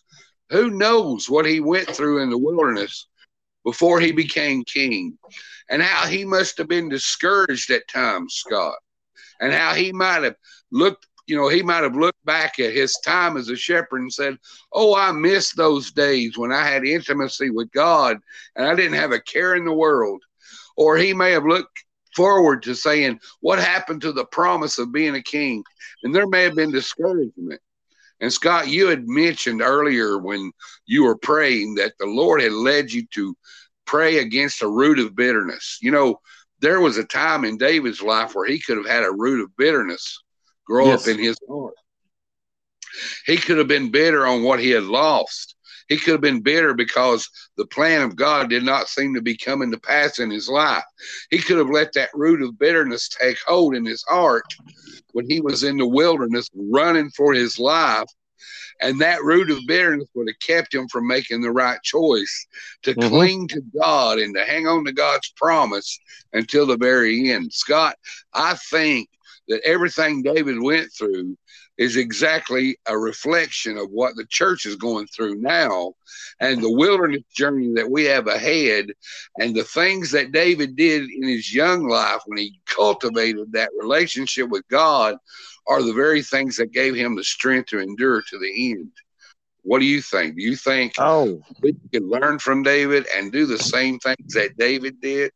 Who knows what he went through in the wilderness before he became king, and how he must have been discouraged at times, Scott, and how he might have looked you know, he might have looked back at his time as a shepherd and said, Oh, I miss those days when I had intimacy with God and I didn't have a care in the world. Or he may have looked forward to saying, What happened to the promise of being a king? And there may have been discouragement. And Scott, you had mentioned earlier when you were praying that the Lord had led you to pray against a root of bitterness. You know, there was a time in David's life where he could have had a root of bitterness grow yes. up in his heart. He could have been bitter on what he had lost. He could have been bitter because the plan of God did not seem to be coming to pass in his life. He could have let that root of bitterness take hold in his heart when he was in the wilderness running for his life and that root of bitterness would have kept him from making the right choice to mm-hmm. cling to God and to hang on to God's promise until the very end. Scott, I think that everything David went through is exactly a reflection of what the church is going through now and the wilderness journey that we have ahead and the things that David did in his young life when he cultivated that relationship with God are the very things that gave him the strength to endure to the end. What do you think? Do you think oh. we can learn from David and do the same things that David did?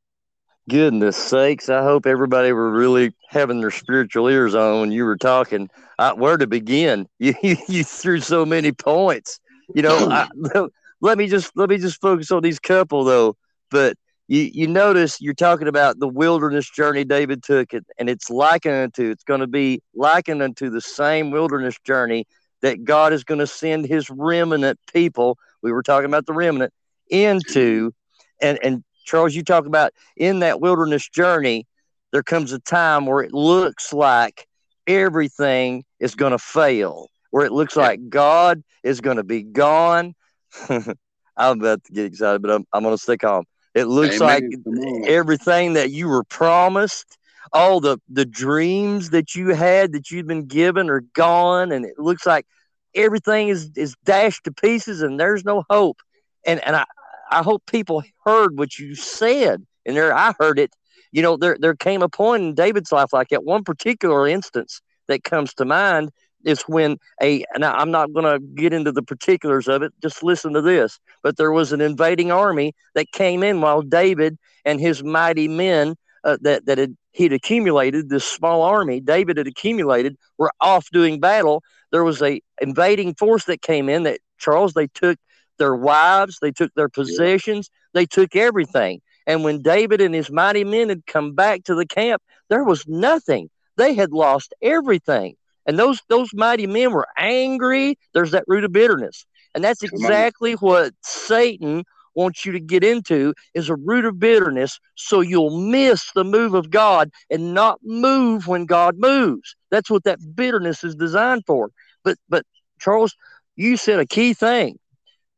Goodness sakes, I hope everybody were really having their spiritual ears on when you were talking. I, where to begin? You, you, you threw so many points. You know, I, let me just let me just focus on these couple though. But you you notice you're talking about the wilderness journey David took it, and it's likened unto it's going to be likened unto the same wilderness journey that God is going to send His remnant people. We were talking about the remnant into, and and Charles, you talk about in that wilderness journey, there comes a time where it looks like everything is going to fail, where it looks like God is going to be gone. I'm about to get excited, but I'm, I'm going to stick on. It looks Amen. like everything that you were promised, all the the dreams that you had that you've been given are gone, and it looks like everything is is dashed to pieces, and there's no hope. And and I I hope people heard what you said, and there I heard it. You know, there there came a point in David's life, like at one particular instance that comes to mind, is when a and I'm not going to get into the particulars of it. Just listen to this. But there was an invading army that came in while David and his mighty men uh, that that had he'd accumulated this small army David had accumulated were off doing battle. There was a invading force that came in that Charles they took their wives, they took their possessions, they took everything. And when David and his mighty men had come back to the camp, there was nothing. They had lost everything. And those those mighty men were angry. There's that root of bitterness. And that's exactly what Satan wants you to get into is a root of bitterness so you'll miss the move of God and not move when God moves. That's what that bitterness is designed for. But but Charles, you said a key thing.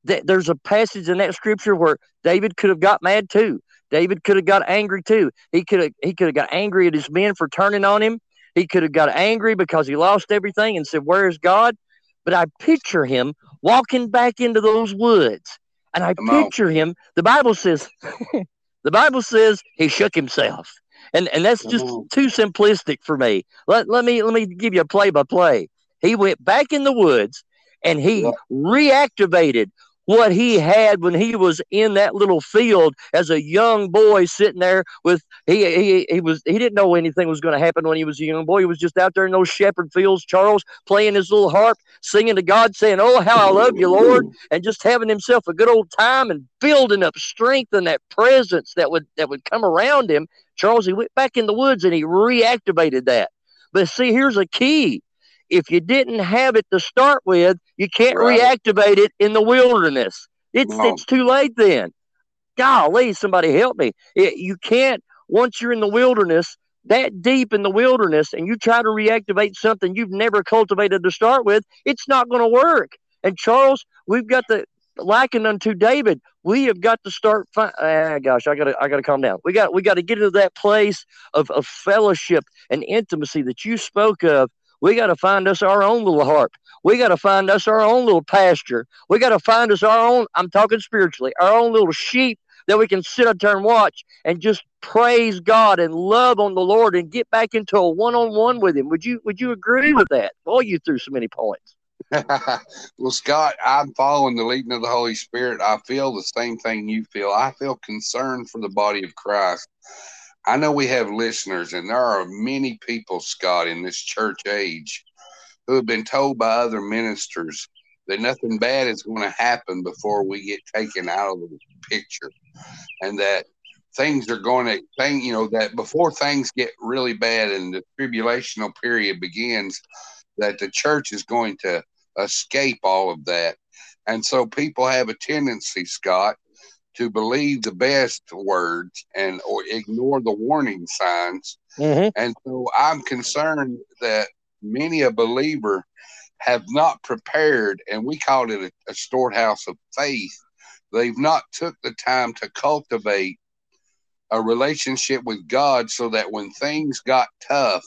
That there's a passage in that scripture where David could have got mad too. David could have got angry too. He could have he could have got angry at his men for turning on him. He could have got angry because he lost everything and said, Where is God? But I picture him walking back into those woods. And I Come picture on. him. The Bible says, the Bible says he shook himself. And and that's just on. too simplistic for me. Let, let me let me give you a play by play. He went back in the woods and he yeah. reactivated what he had when he was in that little field as a young boy sitting there with he he, he was he didn't know anything was going to happen when he was a young boy. He was just out there in those shepherd fields charles playing his little harp singing to god saying oh how i love you lord and just having himself a good old time and building up strength and that presence that would that would come around him. Charles he went back in the woods and he reactivated that. But see here's a key if you didn't have it to start with, you can't right. reactivate it in the wilderness. It's it's too late then. Golly, somebody help me. It, you can't once you're in the wilderness, that deep in the wilderness, and you try to reactivate something you've never cultivated to start with, it's not going to work. And Charles, we've got the likened unto David. We have got to start. Fi- ah, gosh, I got to, I got to calm down. We got, we got to get into that place of, of fellowship and intimacy that you spoke of we got to find us our own little harp. We got to find us our own little pasture. We got to find us our own, I'm talking spiritually, our own little sheep that we can sit up there and watch and just praise God and love on the Lord and get back into a one on one with Him. Would you Would you agree with that? Boy, you threw so many points. well, Scott, I'm following the leading of the Holy Spirit. I feel the same thing you feel. I feel concerned for the body of Christ. I know we have listeners, and there are many people, Scott, in this church age who have been told by other ministers that nothing bad is going to happen before we get taken out of the picture, and that things are going to thing you know that before things get really bad and the tribulational period begins, that the church is going to escape all of that, and so people have a tendency, Scott, to believe the best words and or ignore the warning signs. Mm-hmm. And so I'm concerned that many a believer have not prepared, and we call it a, a storehouse of faith. They've not took the time to cultivate a relationship with God so that when things got tough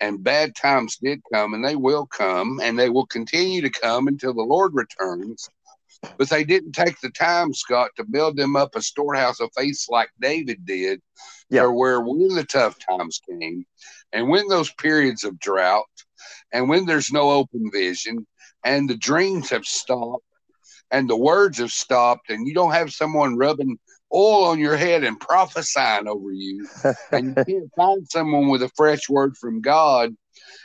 and bad times did come, and they will come, and they will continue to come until the Lord returns, but they didn't take the time, Scott, to build them up a storehouse of faith like David did, yeah. where when the tough times came, and when those periods of drought, and when there's no open vision, and the dreams have stopped, and the words have stopped, and you don't have someone rubbing oil on your head and prophesying over you, and you can't find someone with a fresh word from God,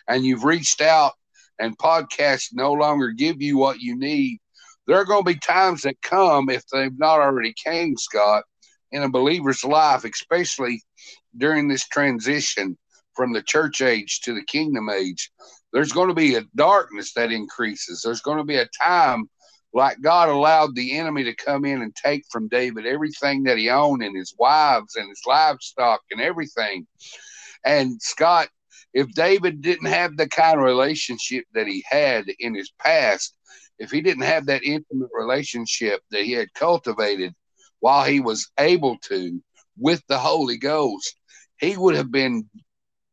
and you've reached out, and podcasts no longer give you what you need there are going to be times that come if they've not already came, Scott, in a believer's life, especially during this transition from the church age to the kingdom age. There's going to be a darkness that increases. There's going to be a time like God allowed the enemy to come in and take from David everything that he owned and his wives and his livestock and everything. And Scott, if David didn't have the kind of relationship that he had in his past, if he didn't have that intimate relationship that he had cultivated while he was able to with the Holy Ghost, he would have been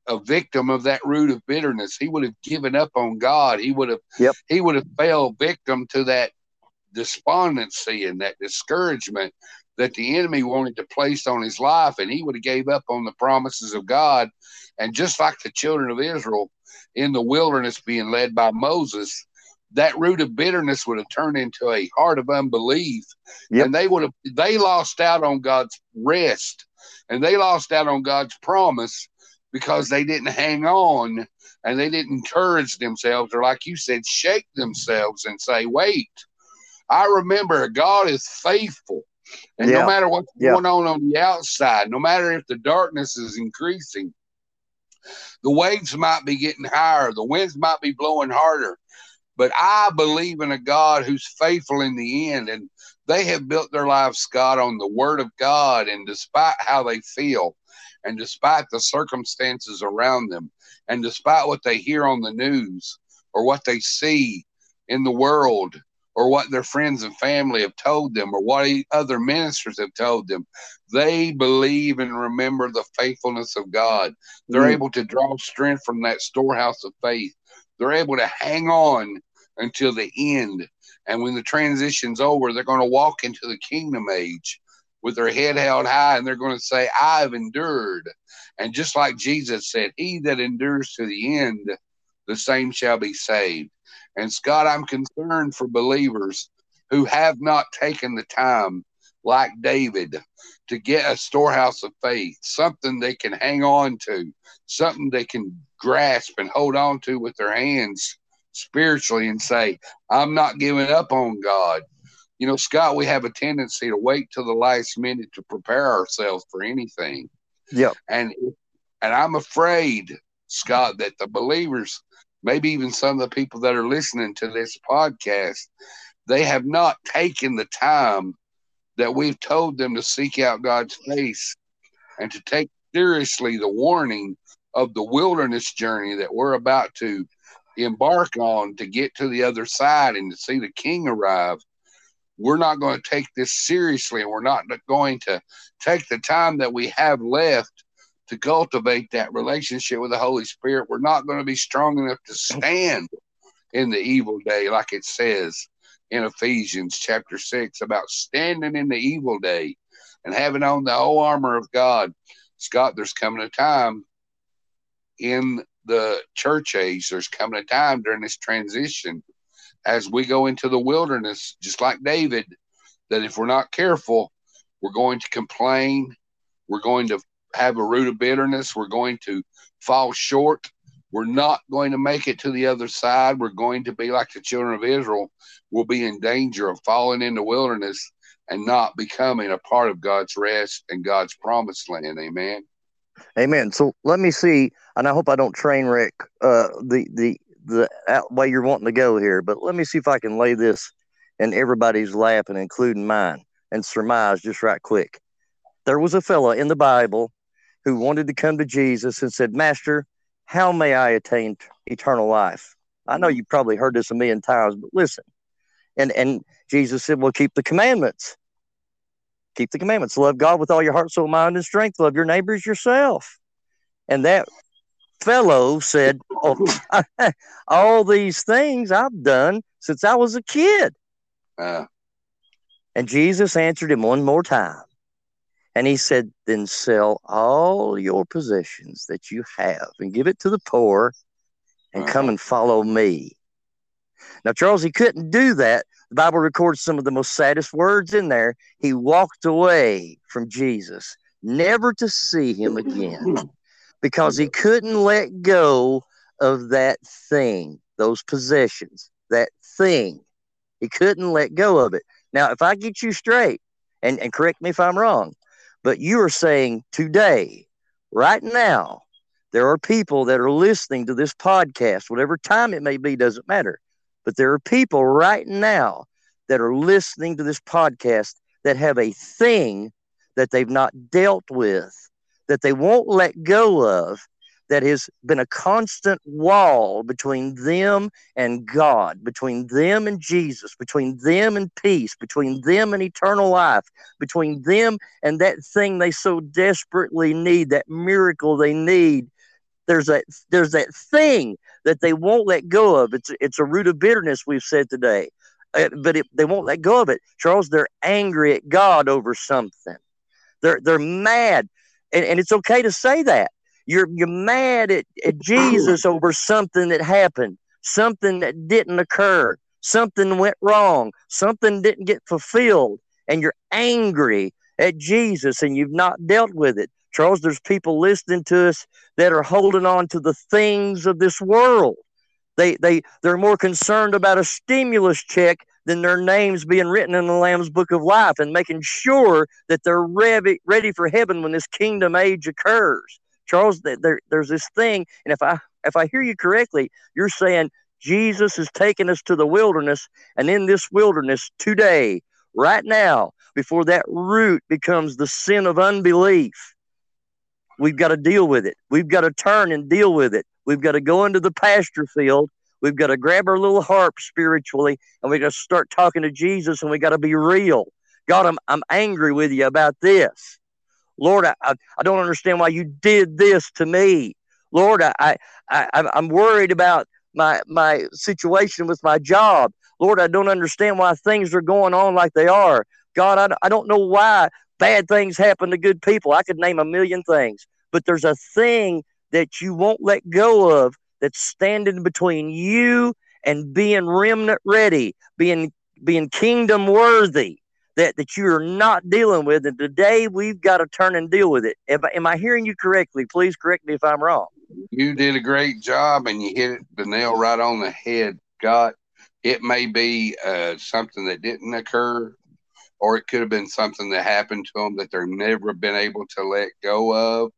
a victim of that root of bitterness. He would have given up on God. He would have yep. he would have fell victim to that despondency and that discouragement that the enemy wanted to place on his life and he would have gave up on the promises of God and just like the children of Israel in the wilderness being led by Moses that root of bitterness would have turned into a heart of unbelief. Yep. and they would have they lost out on god's rest. And they lost out on god's promise because they didn't hang on and they didn't encourage themselves or like you said shake themselves and say wait i remember god is faithful. And no matter what's going on on the outside no matter if the darkness is increasing the waves might be getting higher the winds might be blowing harder but I believe in a God who's faithful in the end. And they have built their lives, Scott, on the word of God. And despite how they feel, and despite the circumstances around them, and despite what they hear on the news or what they see in the world, or what their friends and family have told them, or what other ministers have told them, they believe and remember the faithfulness of God. They're mm. able to draw strength from that storehouse of faith they're able to hang on until the end. And when the transition's over, they're going to walk into the kingdom age with their head held high and they're going to say, I've endured. And just like Jesus said, He that endures to the end, the same shall be saved. And Scott, I'm concerned for believers who have not taken the time, like David, to get a storehouse of faith, something they can hang on to, something they can grasp and hold on to with their hands spiritually and say, I'm not giving up on God. You know, Scott, we have a tendency to wait till the last minute to prepare ourselves for anything. Yeah. And and I'm afraid, Scott, that the believers, maybe even some of the people that are listening to this podcast, they have not taken the time that we've told them to seek out God's face and to take seriously the warning of the wilderness journey that we're about to embark on to get to the other side and to see the king arrive we're not going to take this seriously and we're not going to take the time that we have left to cultivate that relationship with the holy spirit we're not going to be strong enough to stand in the evil day like it says in ephesians chapter 6 about standing in the evil day and having on the whole armor of God. Scott, there's coming a time in the church age, there's coming a time during this transition as we go into the wilderness, just like David, that if we're not careful, we're going to complain, we're going to have a root of bitterness, we're going to fall short, we're not going to make it to the other side. We're going to be like the children of Israel. We'll be in danger of falling in the wilderness and not becoming a part of God's rest and God's promised land. Amen. Amen. So let me see, and I hope I don't train wreck uh, the the the out way you're wanting to go here, but let me see if I can lay this in everybody's lap and including mine and surmise just right quick. There was a fellow in the Bible who wanted to come to Jesus and said, Master, how may I attain eternal life? I know you probably heard this a million times, but listen. And and Jesus said, Well, keep the commandments. Keep the commandments. Love God with all your heart, soul, mind, and strength. Love your neighbors yourself. And that fellow said, Oh, all these things I've done since I was a kid. Uh. And Jesus answered him one more time. And he said, Then sell all your possessions that you have and give it to the poor and uh-huh. come and follow me. Now, Charles, he couldn't do that. The Bible records some of the most saddest words in there. He walked away from Jesus, never to see him again, because he couldn't let go of that thing, those possessions, that thing. He couldn't let go of it. Now, if I get you straight, and, and correct me if I'm wrong, but you are saying today, right now, there are people that are listening to this podcast, whatever time it may be, doesn't matter. But there are people right now that are listening to this podcast that have a thing that they've not dealt with, that they won't let go of, that has been a constant wall between them and God, between them and Jesus, between them and peace, between them and eternal life, between them and that thing they so desperately need, that miracle they need. There's that there's that thing that they won't let go of. It's it's a root of bitterness we've said today, uh, but it, they won't let go of it. Charles, they're angry at God over something. They're they're mad, and, and it's okay to say that you're you're mad at, at Jesus over something that happened, something that didn't occur, something went wrong, something didn't get fulfilled, and you're angry at Jesus and you've not dealt with it. Charles, there's people listening to us that are holding on to the things of this world. They they they're more concerned about a stimulus check than their names being written in the Lamb's Book of Life and making sure that they're ready, ready for heaven when this kingdom age occurs. Charles, there, there's this thing, and if I if I hear you correctly, you're saying Jesus is taking us to the wilderness, and in this wilderness today, right now, before that root becomes the sin of unbelief, we've got to deal with it. We've got to turn and deal with it. We've got to go into the pasture field. We've got to grab our little harp spiritually, and we got to start talking to Jesus, and we got to be real. God, I'm, I'm angry with you about this. Lord, I, I don't understand why you did this to me. Lord, I, I, I, I'm worried about my, my situation with my job. Lord, I don't understand why things are going on like they are. God, I, I don't know why bad things happen to good people. I could name a million things, but there's a thing that you won't let go of that's standing between you and being remnant ready, being being kingdom worthy that, that you're not dealing with. And today we've got to turn and deal with it. Am, am I hearing you correctly? Please correct me if I'm wrong. You did a great job and you hit the nail right on the head, Scott. It may be uh, something that didn't occur, or it could have been something that happened to them that they've never been able to let go of.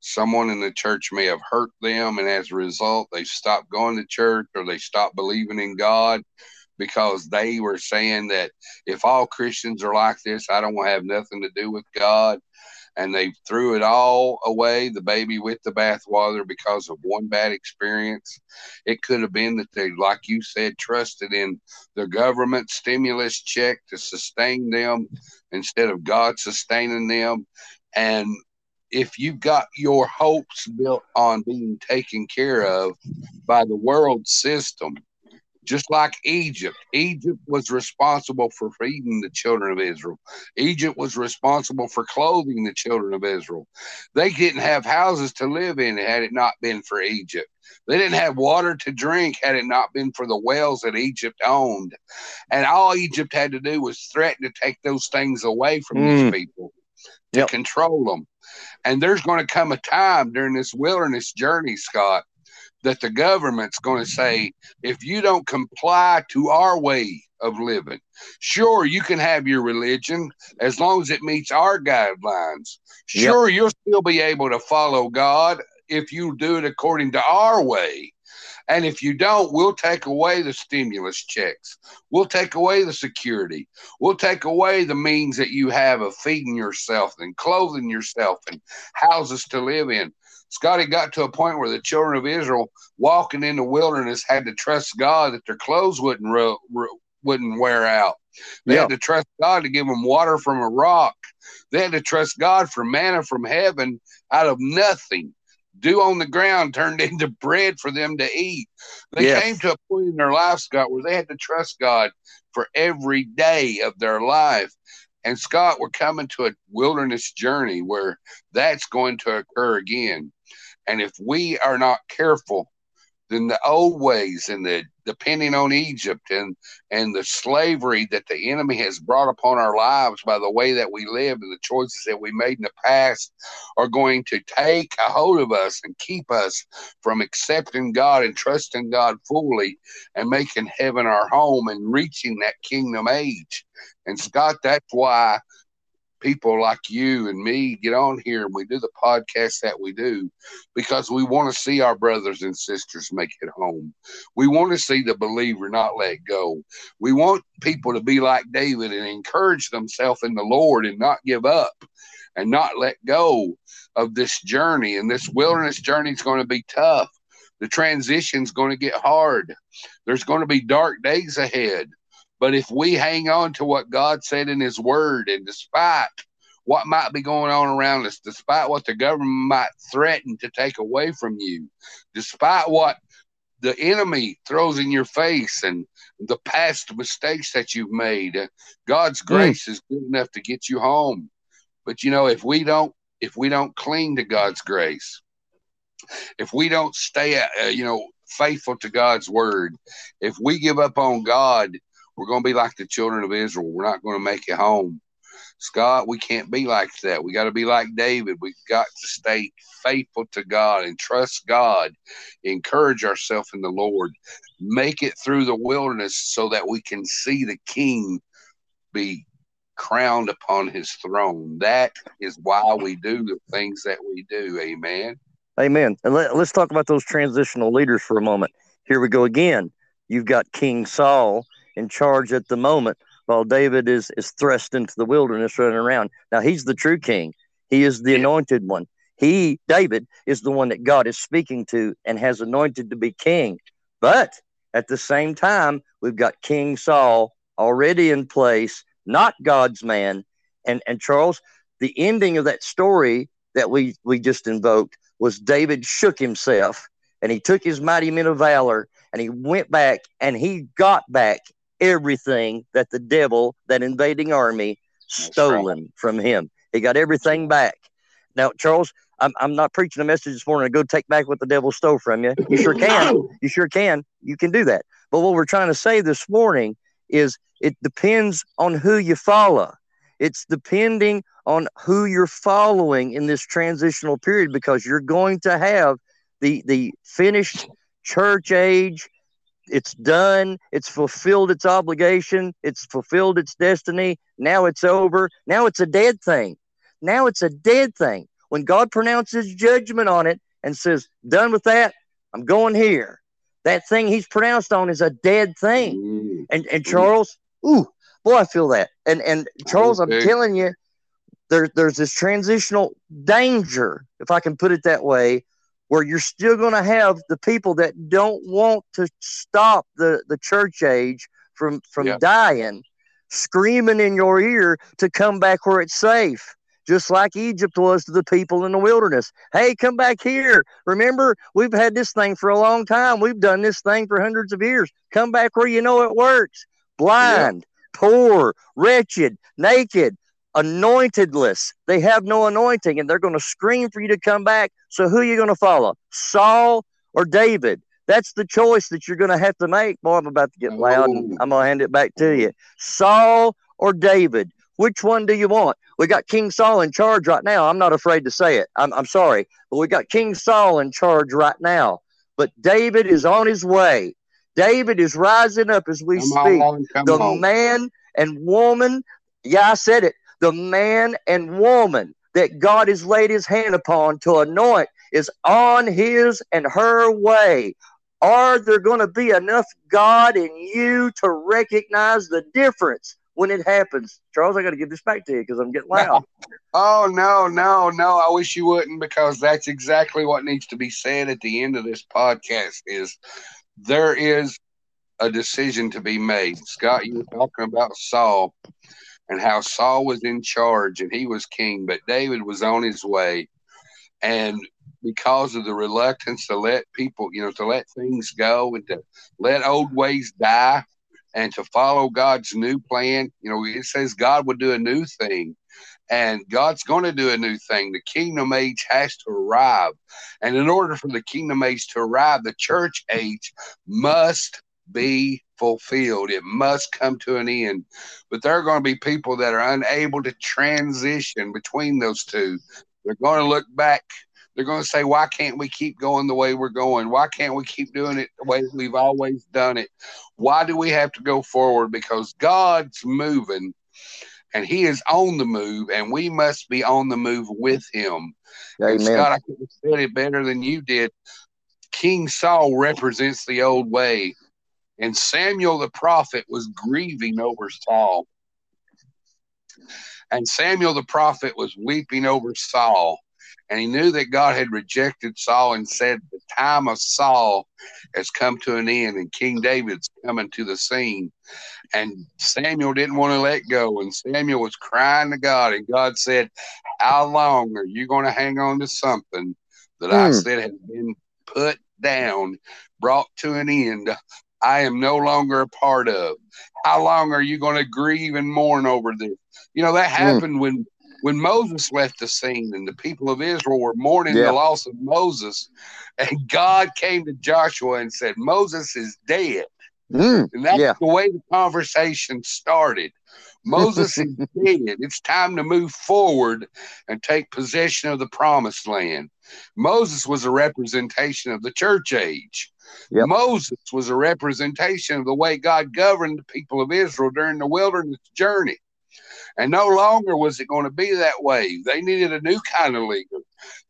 Someone in the church may have hurt them, and as a result, they stopped going to church or they stopped believing in God because they were saying that if all Christians are like this, I don't want to have nothing to do with God. And they threw it all away, the baby with the bathwater, because of one bad experience. It could have been that they, like you said, trusted in the government stimulus check to sustain them instead of God sustaining them. And if you've got your hopes built on being taken care of by the world system, just like Egypt. Egypt was responsible for feeding the children of Israel. Egypt was responsible for clothing the children of Israel. They didn't have houses to live in had it not been for Egypt. They didn't have water to drink had it not been for the wells that Egypt owned. And all Egypt had to do was threaten to take those things away from mm. these people to yep. control them. And there's going to come a time during this wilderness journey, Scott, that the government's going to say, if you don't comply to our way of living, sure, you can have your religion as long as it meets our guidelines. Sure, yep. you'll still be able to follow God if you do it according to our way. And if you don't, we'll take away the stimulus checks. We'll take away the security. We'll take away the means that you have of feeding yourself and clothing yourself and houses to live in. Scotty got to a point where the children of Israel walking in the wilderness had to trust God that their clothes wouldn't ro- ro- wouldn't wear out. They yep. had to trust God to give them water from a rock. They had to trust God for manna from heaven out of nothing. Dew on the ground turned into bread for them to eat. They yes. came to a point in their life, Scott, where they had to trust God for every day of their life. And Scott, we're coming to a wilderness journey where that's going to occur again. And if we are not careful, then the old ways and the depending on Egypt and and the slavery that the enemy has brought upon our lives by the way that we live and the choices that we made in the past are going to take a hold of us and keep us from accepting God and trusting God fully and making heaven our home and reaching that kingdom age. And Scott, that's why people like you and me get on here and we do the podcast that we do because we want to see our brothers and sisters make it home. We want to see the believer not let go. We want people to be like David and encourage themselves in the Lord and not give up and not let go of this journey. And this wilderness journey is going to be tough. The transition is going to get hard. There's going to be dark days ahead. But if we hang on to what God said in His Word, and despite what might be going on around us, despite what the government might threaten to take away from you, despite what the enemy throws in your face and the past mistakes that you've made, God's grace mm. is good enough to get you home. But you know, if we don't, if we don't cling to God's grace, if we don't stay, uh, you know, faithful to God's word, if we give up on God we're going to be like the children of Israel. We're not going to make it home. Scott, we can't be like that. We got to be like David. We've got to stay faithful to God and trust God, encourage ourselves in the Lord, make it through the wilderness so that we can see the King be crowned upon his throne. That is why we do the things that we do. Amen. Amen. And let, us talk about those transitional leaders for a moment. Here we go again. You've got King Saul in charge at the moment while David is is thrust into the wilderness running around. Now he's the true king. He is the anointed one. He, David, is the one that God is speaking to and has anointed to be king. But at the same time, we've got King Saul already in place, not God's man. And and Charles, the ending of that story that we we just invoked was David shook himself and he took his mighty men of valor and he went back and he got back everything that the devil, that invading army, stolen right. from him. He got everything back. Now, Charles, I'm, I'm not preaching a message this morning to go take back what the devil stole from you. You sure can. You sure can. You can do that. But what we're trying to say this morning is it depends on who you follow. It's depending on who you're following in this transitional period because you're going to have the the finished church age it's done. It's fulfilled its obligation. It's fulfilled its destiny. Now it's over. Now it's a dead thing. Now it's a dead thing. When God pronounces judgment on it and says, done with that, I'm going here. That thing he's pronounced on is a dead thing. Mm. And and Charles, ooh, boy, I feel that. And and Charles, I'm telling you, there, there's this transitional danger, if I can put it that way, where you're still going to have the people that don't want to stop the, the church age from, from dying, screaming in your ear to come back where it's safe, just like Egypt was to the people in the wilderness. Hey, come back here. Remember, we've had this thing for a long time. We've done this thing for hundreds of years. Come back where you know it works. Blind, yeah. poor, wretched, naked, anointedless. They have no anointing and they're going to scream for you to come back. So who are you going to follow? Saul or David? That's the choice that you're going to have to make. Boy, I'm about to get loud and I'm going to hand it back to you. Saul or David? Which one do you want? We got King Saul in charge right now. I'm not afraid to say it. I'm, I'm sorry, but we got King Saul in charge right now. But David is on his way. David is rising up as we come speak. On, the on. man and woman, yeah, I said it. The man and woman that God has laid his hand upon to anoint is on his and her way. Are there going to be enough God in you to recognize the difference when it happens. Charles, I got to give this back to you because I'm getting loud. oh, no, no, no. I wish you wouldn't because that's exactly what needs to be said at the end of this podcast is there is a decision to be made. Scott, you were talking about Saul and how Saul was in charge and he was king, but David was on his way. And because of the reluctance to let people, you know, to let things go and to let old ways die, and to follow God's new plan. You know, it says God will do a new thing, and God's going to do a new thing. The kingdom age has to arrive. And in order for the kingdom age to arrive, the church age must be fulfilled. It must come to an end. But there are going to be people that are unable to transition between those two. They're going to look back they're going to say, why can't we keep going the way we're going? Why can't we keep doing it the way we've always done it? Why do we have to go forward? Because God's moving and he is on the move and we must be on the move with him. Amen. And Scott, I could have said it better than you did. King Saul represents the old way, and Samuel the prophet was grieving over Saul. And Samuel the prophet was weeping over Saul and he knew that God had rejected Saul and said, The time of Saul has come to an end, and King David's coming to the scene. And Samuel didn't want to let go, and Samuel was crying to God, and God said, How long are you going to hang on to something that I hmm. said has been put down, brought to an end? I am no longer a part of. How long are you going to grieve and mourn over this? You know, that hmm. happened mm. when when Moses left the scene and the people of Israel were mourning yeah. the loss of Moses, and God came to Joshua and said, Moses is dead. Mm, and that's yeah. the way the conversation started. Moses is dead. It's time to move forward and take possession of the promised land. Moses was a representation of the church age. Yep. Moses was a representation of the way God governed the people of Israel during the wilderness journey. And no longer was it going to be that way. They needed a new kind of leader.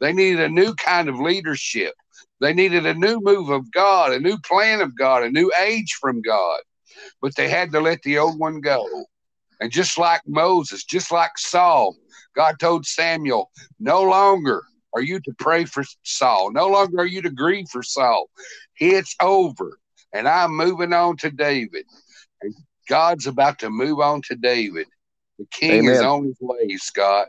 They needed a new kind of leadership. They needed a new move of God, a new plan of God, a new age from God. But they had to let the old one go. And just like Moses, just like Saul, God told Samuel, no longer are you to pray for Saul. No longer are you to grieve for Saul. It's over. And I'm moving on to David. And God's about to move on to David. The king Amen. is on his way, Scott.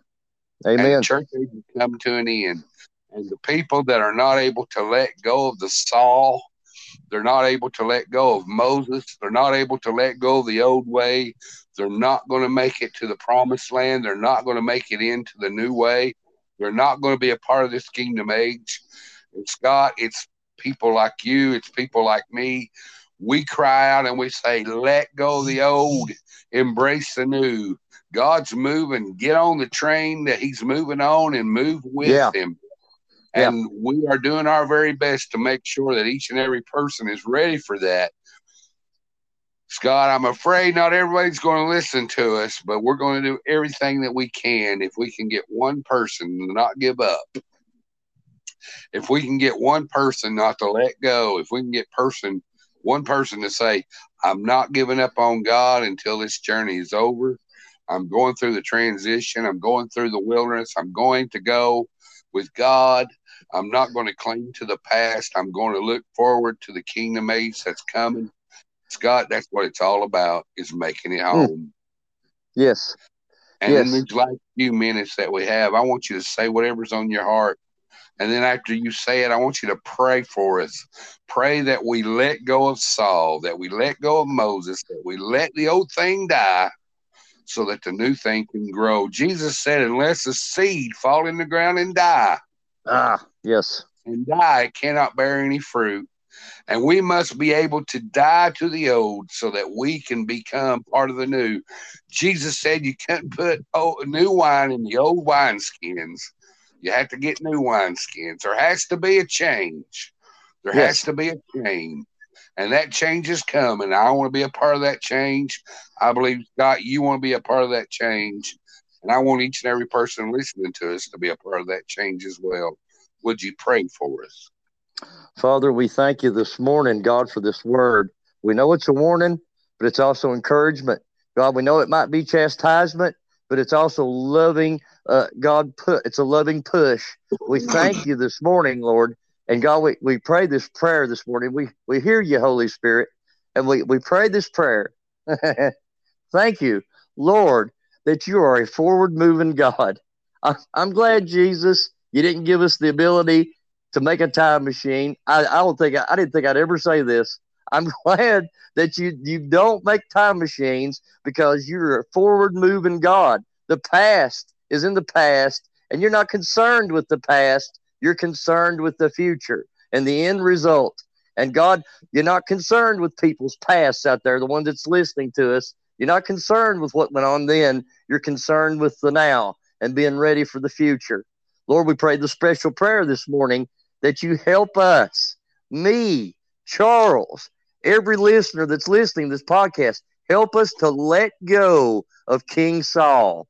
Amen. And church has come to an end. And the people that are not able to let go of the Saul, they're not able to let go of Moses, they're not able to let go of the old way. They're not going to make it to the promised land. They're not going to make it into the new way. They're not going to be a part of this kingdom age. And Scott, it's people like you, it's people like me. We cry out and we say, let go the old, embrace the new. God's moving. Get on the train that He's moving on and move with yeah. Him. And yeah. we are doing our very best to make sure that each and every person is ready for that. Scott, I'm afraid not everybody's going to listen to us, but we're going to do everything that we can if we can get one person to not give up. If we can get one person not to let go, if we can get person one person to say, I'm not giving up on God until this journey is over, I'm going through the transition. I'm going through the wilderness. I'm going to go with God. I'm not going to cling to the past. I'm going to look forward to the kingdom age that's coming. Scott, that's what it's all about is making it hmm. home. Yes. And yes. in these last few minutes that we have, I want you to say whatever's on your heart. And then after you say it, I want you to pray for us. Pray that we let go of Saul, that we let go of Moses, that we let the old thing die so that the new thing can grow. Jesus said, unless a seed fall in the ground and die. Ah, yes. And die, it cannot bear any fruit. And we must be able to die to the old so that we can become part of the new. Jesus said you can't put old, new wine in the old wineskins. You have to get new wineskins. There has to be a change. There yes. has to be a change. And that change is coming. I want to be a part of that change. I believe, God, you want to be a part of that change. And I want each and every person listening to us to be a part of that change as well. Would you pray for us? Father, we thank you this morning, God, for this word. We know it's a warning, but it's also encouragement. God, we know it might be chastisement, but it's also loving. Uh, God, put it's a loving push. We thank you this morning, Lord, and God, we, we pray this prayer this morning. We we hear you, Holy Spirit, and we we pray this prayer. thank you, Lord, that you are a forward moving God. I, I'm glad, Jesus, you didn't give us the ability to make a time machine. I, I don't think I, didn't think I'd ever say this. I'm glad that you you don't make time machines because you're a forward moving God. The past is in the past, and you're not concerned with the past. You're concerned with the future and the end result. And God, you're not concerned with people's pasts out there, the ones that's listening to us. You're not concerned with what went on then. You're concerned with the now and being ready for the future. Lord, we pray the special prayer this morning that you help us, me, Charles, every listener that's listening to this podcast, help us to let go of King Saul.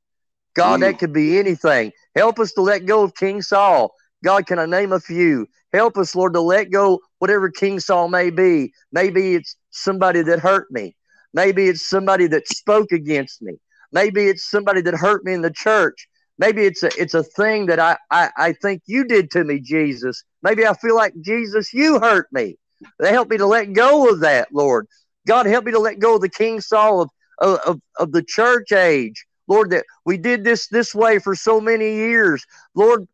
God, that could be anything. Help us to let go of King Saul. God, can I name a few? Help us, Lord, to let go whatever King Saul may be. Maybe it's somebody that hurt me. Maybe it's somebody that spoke against me. Maybe it's somebody that hurt me in the church. Maybe it's a it's a thing that I, I, I think you did to me, Jesus. Maybe I feel like Jesus, you hurt me. They help me to let go of that, Lord. God, help me to let go of the King Saul of, of, of the church age. Lord, that we did this this way for so many years. Lord,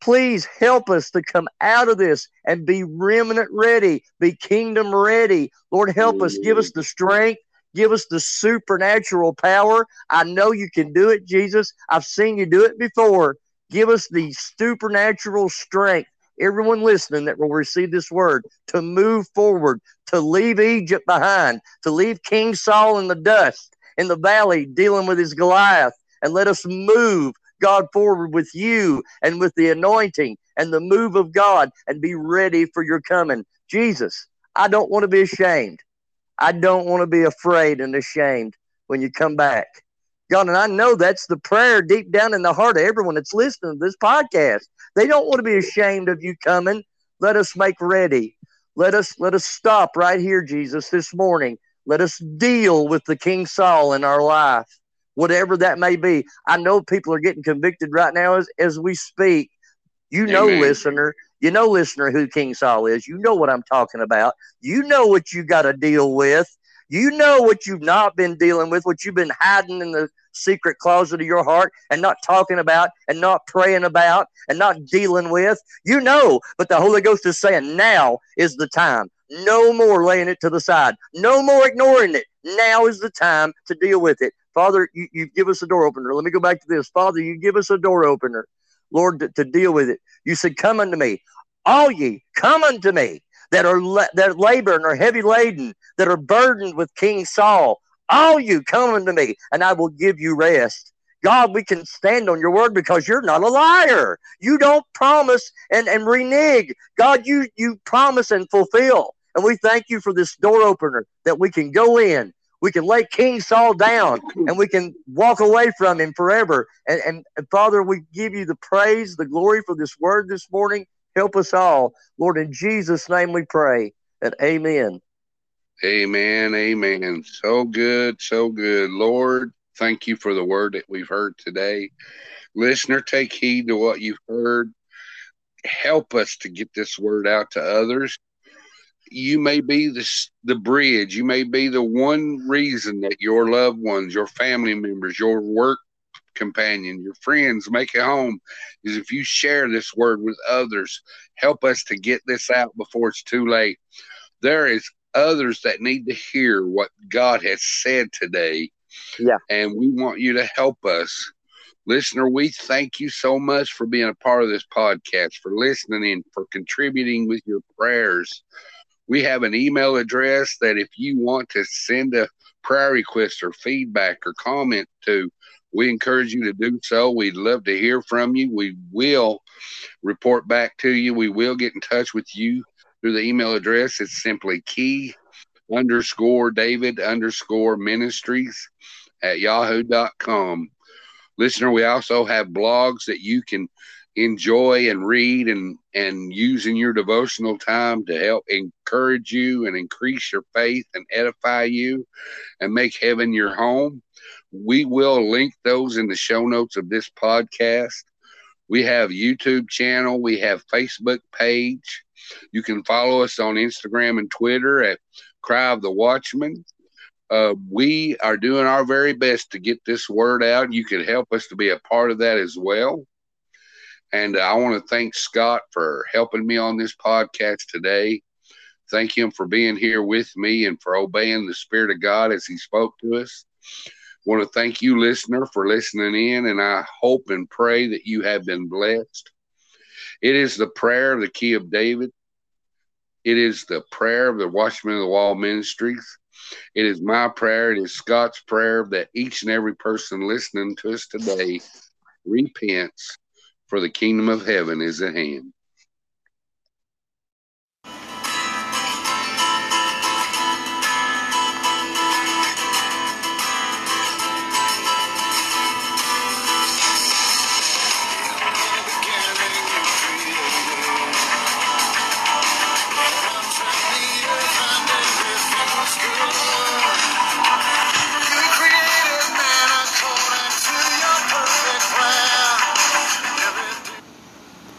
please help us to come out of this and be remnant ready, be kingdom ready. Lord, help us, give us the strength, Give us the supernatural power. I know you can do it, Jesus. I've seen you do it before. Give us the supernatural strength, everyone listening that will receive this word, to move forward, to leave Egypt behind, to leave King Saul in the dust, in the valley, dealing with his Goliath, and let us move God forward with you and with the anointing and the move of God and be ready for your coming. Jesus, I don't want to be ashamed. I don't want to be afraid and ashamed when you come back. God, and I know that's the prayer deep down in the heart of everyone that's listening to this podcast. They don't want to be ashamed of you coming. Let us make ready. Let us let us stop right here, Jesus, this morning. Let us deal with the King Saul in our life, whatever that may be. I know people are getting convicted right now as, as we speak. You know, Amen. listener, you know, listener, who King Saul is. You know what I'm talking about. You know what you got to deal with. You know what you've not been dealing with, what you've been hiding in the secret closet of your heart and not talking about and not praying about and not dealing with. You know, but the Holy Ghost is saying now is the time. No more laying it to the side. No more ignoring it. Now is the time to deal with it. Father, you, you give us a door opener. Let me go back to this. Father, you give us a door opener. Lord, to, to deal with it. You said, Come unto me. All ye, come unto me that are, la- that labor and are heavy laden, that are burdened with King Saul. All you come unto me, and I will give you rest. God, we can stand on your word because you're not a liar. You don't promise and, and renege. God, you, you promise and fulfill. And we thank you for this door opener that we can go in we can lay King Saul down and we can walk away from him forever. And, and, and, Father, we give you the praise, the glory for this word this morning. Help us all. Lord, in Jesus' name we pray. And amen. Amen. Amen. So good. So good. Lord, thank you for the word that we've heard today. Listener, take heed to what you've heard. Help us to get this word out to others you may be the, the bridge. You may be the one reason that your loved ones, your family members, your work companion, your friends, make it home is if you share this word with others, help us to get this out before it's too late. There is others that need to hear what God has said today. Yeah. And we want you to help us. Listener, we thank you so much for being a part of this podcast, for listening and for contributing with your prayers. We have an email address that if you want to send a prayer request or feedback or comment to, we encourage you to do so. We'd love to hear from you. We will report back to you. We will get in touch with you through the email address. It's simply key underscore David underscore ministries at yahoo.com. Listener, we also have blogs that you can enjoy and read and, and use in your devotional time to help encourage you and increase your faith and edify you and make heaven your home. We will link those in the show notes of this podcast. We have YouTube channel, we have Facebook page. You can follow us on Instagram and Twitter at Cry of the Watchman. Uh, we are doing our very best to get this word out. You can help us to be a part of that as well. And I want to thank Scott for helping me on this podcast today. Thank him for being here with me and for obeying the Spirit of God as he spoke to us. Want to thank you, listener, for listening in, and I hope and pray that you have been blessed. It is the prayer of the key of David. It is the prayer of the Watchman of the Wall Ministries. It is my prayer. It is Scott's prayer that each and every person listening to us today repents, for the kingdom of heaven is at hand.